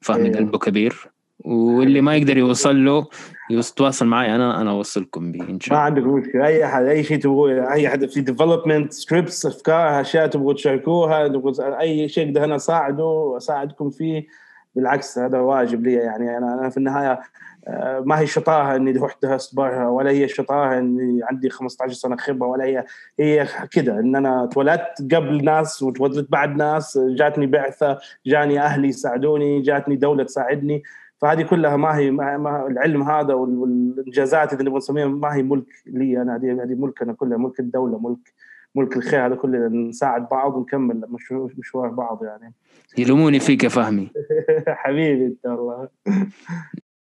Speaker 1: فهمي
Speaker 2: أيوه.
Speaker 1: قلبه كبير. واللي ما يقدر يوصل له يتواصل معي أنا أنا أوصلكم به إن
Speaker 2: ما
Speaker 1: شاء الله.
Speaker 2: عندك مشكلة. أي أحد أي شيء تبغوه أي حد في development scripts أفكار أشياء تبغوا تشاركوها أي شيء أقدر أنا أساعده أساعدكم فيه بالعكس هذا واجب لي يعني. أنا أنا في النهاية آه، ما هي شطاره إني رحت درست برا ولا هي شطاره إني عندي 15 سنة خبرة ولا هي هي كذا إن أنا اتولدت قبل ناس وتولدت بعد ناس جاتني بعثة جاني أهلي يساعدوني جاتني دولة تساعدني. فهذه كلها ما هي ما ما العلم هذا وال- والإنجازات اللي نبغى نسميها ما هي ملك لي أنا. هذه هذه ملكنا كلها ملك الدولة ملك ملك الخير. هذا كله نساعد بعض ونكمل مشوار بعض يعني.
Speaker 1: يلوموني فيك يا فهمي.
Speaker 2: حبيبي انت والله.